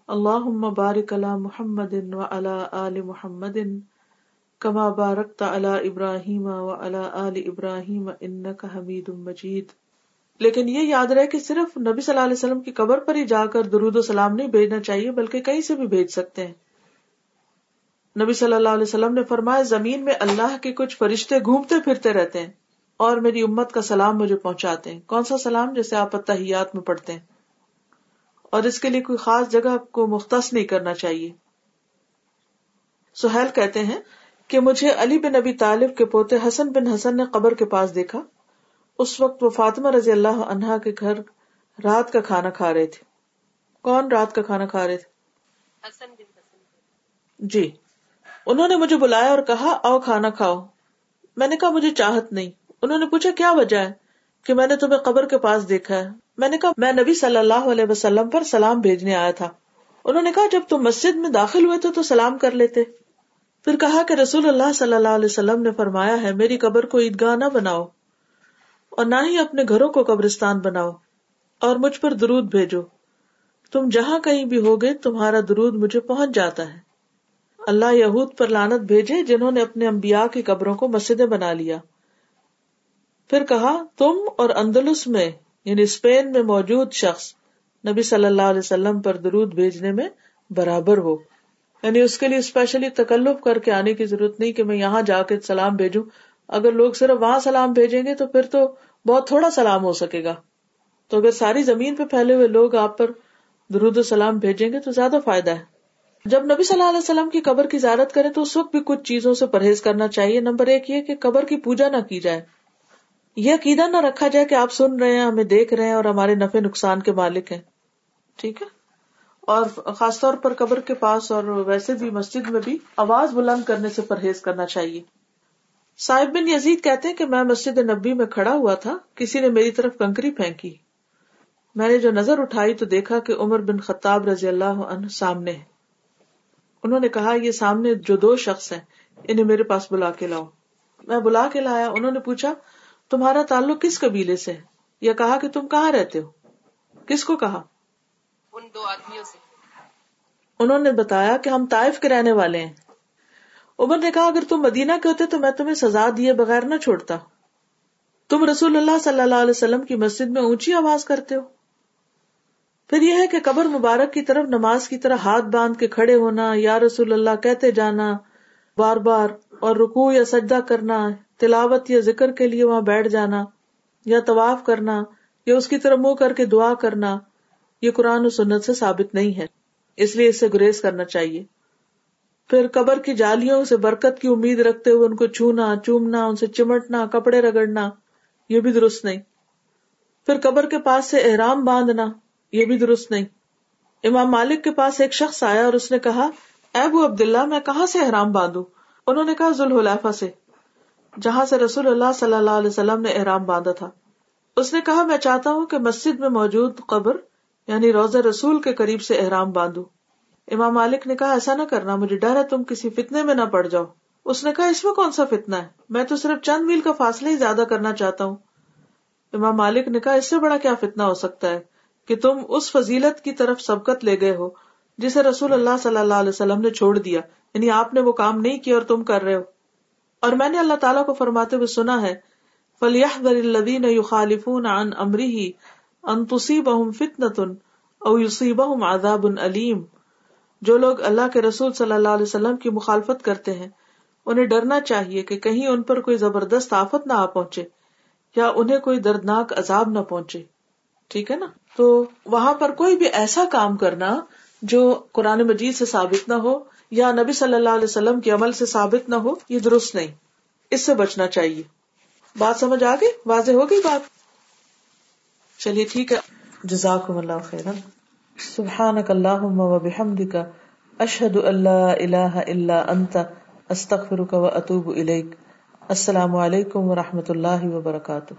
Speaker 1: اللہ بارک محمد و علی آل محمد کما بارک علی ابراہیم و علی آل ابراہیم ان کا حمید مجید لیکن یہ یاد رہے کہ صرف نبی صلی اللہ علیہ وسلم کی قبر پر ہی جا کر درود و سلام نہیں بھیجنا چاہیے، بلکہ کہیں سے بھی بھیج سکتے ہیں۔ نبی صلی اللہ علیہ وسلم نے فرمایا زمین میں اللہ کے کچھ فرشتے گھومتے پھرتے رہتے ہیں اور میری امت کا سلام مجھے پہنچاتے ہیں۔ کون سا سلام؟ جیسے آپ اتحیات میں پڑھتے ہیں۔ اور اس کے لیے کوئی خاص جگہ کو مختص نہیں کرنا چاہیے۔ سہیل کہتے ہیں کہ مجھے علی بن نبی طالب کے پوتے حسن بن حسن نے قبر کے پاس دیکھا۔ اس وقت وہ فاطمہ رضی اللہ عنہا کے گھر رات کا کھانا کھا رہے تھے۔ کون رات کا کھانا کھا رہے تھے؟ جی۔ انہوں نے مجھے بلایا اور کہا، آؤ کھانا کھاؤ۔ میں نے کہا، مجھے چاہت نہیں۔ انہوں نے پوچھا، کیا وجہ ہے کہ میں نے تمہیں قبر کے پاس دیکھا ہے؟ میں نے کہا، میں نبی صلی اللہ علیہ وسلم پر سلام بھیجنے آیا تھا۔ انہوں نے کہا، جب تم مسجد میں داخل ہوئے تھے تو سلام کر لیتے۔ پھر کہا کہ رسول اللہ صلی اللہ علیہ وسلم نے فرمایا ہے، میری قبر کو عیدگاہ نہ بناؤ اور نہ ہی اپنے گھروں کو قبرستان بناؤ اور مجھ پر درود بھیجو۔ تم جہاں کہیں بھی ہوگے، تمہارا درود مجھے پہنچ جاتا ہے۔ اللہ یہود پر لانت بھیجے جنہوں نے اپنے امبیا کی قبروں کو مسجدیں بنا لیا۔ پھر کہا، تم اور اندلس میں یعنی اسپین میں موجود شخص نبی صلی اللہ علیہ وسلم پر درود بھیجنے میں برابر ہو۔ یعنی اس کے لیے اسپیشلی تکلف کر کے آنے کی ضرورت نہیں کہ میں یہاں جا کے سلام بھیجوں۔ اگر لوگ صرف وہاں سلام بھیجیں گے تو پھر تو بہت تھوڑا سلام ہو سکے گا۔ تو اگر ساری زمین پہ پھیلے ہوئے لوگ آپ پر درود و سلام بھیجیں گے تو زیادہ فائدہ ہے۔ جب نبی صلی اللہ علیہ وسلم کی قبر کی زیارت کرے تو اس وقت بھی کچھ چیزوں سے پرہیز کرنا چاہیے۔ نمبر ایک یہ کہ قبر کی پوجا نہ کی جائے۔ یہ عقیدہ نہ رکھا جائے کہ آپ سن رہے ہیں، ہمیں دیکھ رہے ہیں اور ہمارے نفے نقصان کے مالک ہیں۔ ٹھیک ہے؟ اور خاص طور پر قبر کے پاس اور ویسے بھی مسجد میں بھی آواز بلند کرنے سے پرہیز کرنا چاہیے۔ صاحب بن یزید کہتے ہیں کہ میں مسجد نبی میں کھڑا ہوا تھا، کسی نے میری طرف کنکری پھینکی۔ میں نے جو نظر اٹھائی تو دیکھا کہ عمر بن خطاب رضی اللہ عنہ سامنے ہے انہوں نے کہا یہ سامنے جو دو شخص ہیں انہیں میرے پاس بلا کے لاؤ۔ میں بلا کے لایا انہوں نے پوچھا تمہارا تعلق کس قبیلے سے یا کہا کہ تم کہاں رہتے ہو؟ کس کو کہا؟ ان دو آدمیوں سے۔ انہوں نے بتایا کہ ہم طائف کے رہنے والے ہیں۔ عمر نے کہا اگر تم مدینہ کے ہوتے تو میں تمہیں سزا دیے بغیر نہ چھوڑتا۔ تم رسول اللہ صلی اللہ علیہ وسلم کی مسجد میں اونچی آواز کرتے ہو۔ پھر یہ ہے کہ قبر مبارک کی طرف نماز کی طرح ہاتھ باندھ کے کھڑے ہونا، یا رسول اللہ کہتے جانا، بار بار، اور رکو یا سجدہ کرنا، تلاوت یا ذکر کے لیے وہاں بیٹھ جانا، یا طواف کرنا، یا اس کی طرف منہ کر کے دعا کرنا، یہ قرآن و سنت سے ثابت نہیں ہے۔ اس لیے اس سے گریز کرنا چاہیے۔ پھر قبر کی جالیوں سے برکت کی امید رکھتے ہوئے ان کو چھونا، چومنا، ان سے چمٹنا، کپڑے رگڑنا، یہ بھی درست نہیں۔ پھر قبر کے پاس سے احرام باندھنا۔ یہ بھی درست نہیں۔ امام مالک کے پاس ایک شخص آیا اور اس نے کہا ابو عبد اللہ میں کہاں سے احرام باندھوں؟ انہوں نے کہا، ذوالحلیفہ سے، جہاں سے رسول اللہ صلی اللہ علیہ وسلم نے احرام باندھا تھا۔ اس نے کہا، میں چاہتا ہوں کہ مسجد میں موجود قبر یعنی روزہ رسول کے قریب سے احرام باندھو امام مالک نے کہا، ایسا نہ کرنا، مجھے ڈر ہے، تم کسی فتنے میں نہ پڑ جاؤ۔ اس نے کہا، اس میں کون سا فتنا ہے؟ میں تو صرف چند میل کا فاصلہ ہی زیادہ کرنا چاہتا ہوں۔ امام مالک نے کہا، اس سے بڑا کیا فتنا ہو سکتا ہے؟ کہ تم اس فضیلت کی طرف سبقت لے گئے ہو، جسے رسول اللہ صلی اللہ علیہ وسلم نے چھوڑ دیا۔ یعنی آپ نے وہ کام نہیں کیا اور تم کر رہے ہو۔ اور میں نے اللہ تعالیٰ کو فرماتے ہوئے سنا ہے فلیح در خالفون عن امری ہی ان تصیبہم فتنة او یصیبہم عذاب علیم جو لوگ اللہ کے رسول صلی اللہ علیہ وسلم کی مخالفت کرتے ہیں، انہیں ڈرنا چاہیے کہ کہیں ان پر کوئی زبردست آفت نہ آ پہنچے یا انہیں کوئی دردناک عذاب نہ پہنچے۔ ٹھیک ہے نا؟ تو وہاں پر کوئی بھی ایسا کام کرنا جو قرآن مجید سے ثابت نہ ہو یا نبی صلی اللہ علیہ وسلم کے عمل سے ثابت نہ ہو، یہ درست نہیں۔ اس سے بچنا چاہیے۔ بات سمجھ آ گئی؟ واضح ہو گئی بات؟ چلیے ٹھیک ہے۔ جزاک اللہ خیر سبحان اللہ و بحمدک۔ اشہد اللہ الہ الا انت۔ استغفرک و اتوب الیک۔ السلام علیکم و رحمۃ اللہ وبرکاتہ۔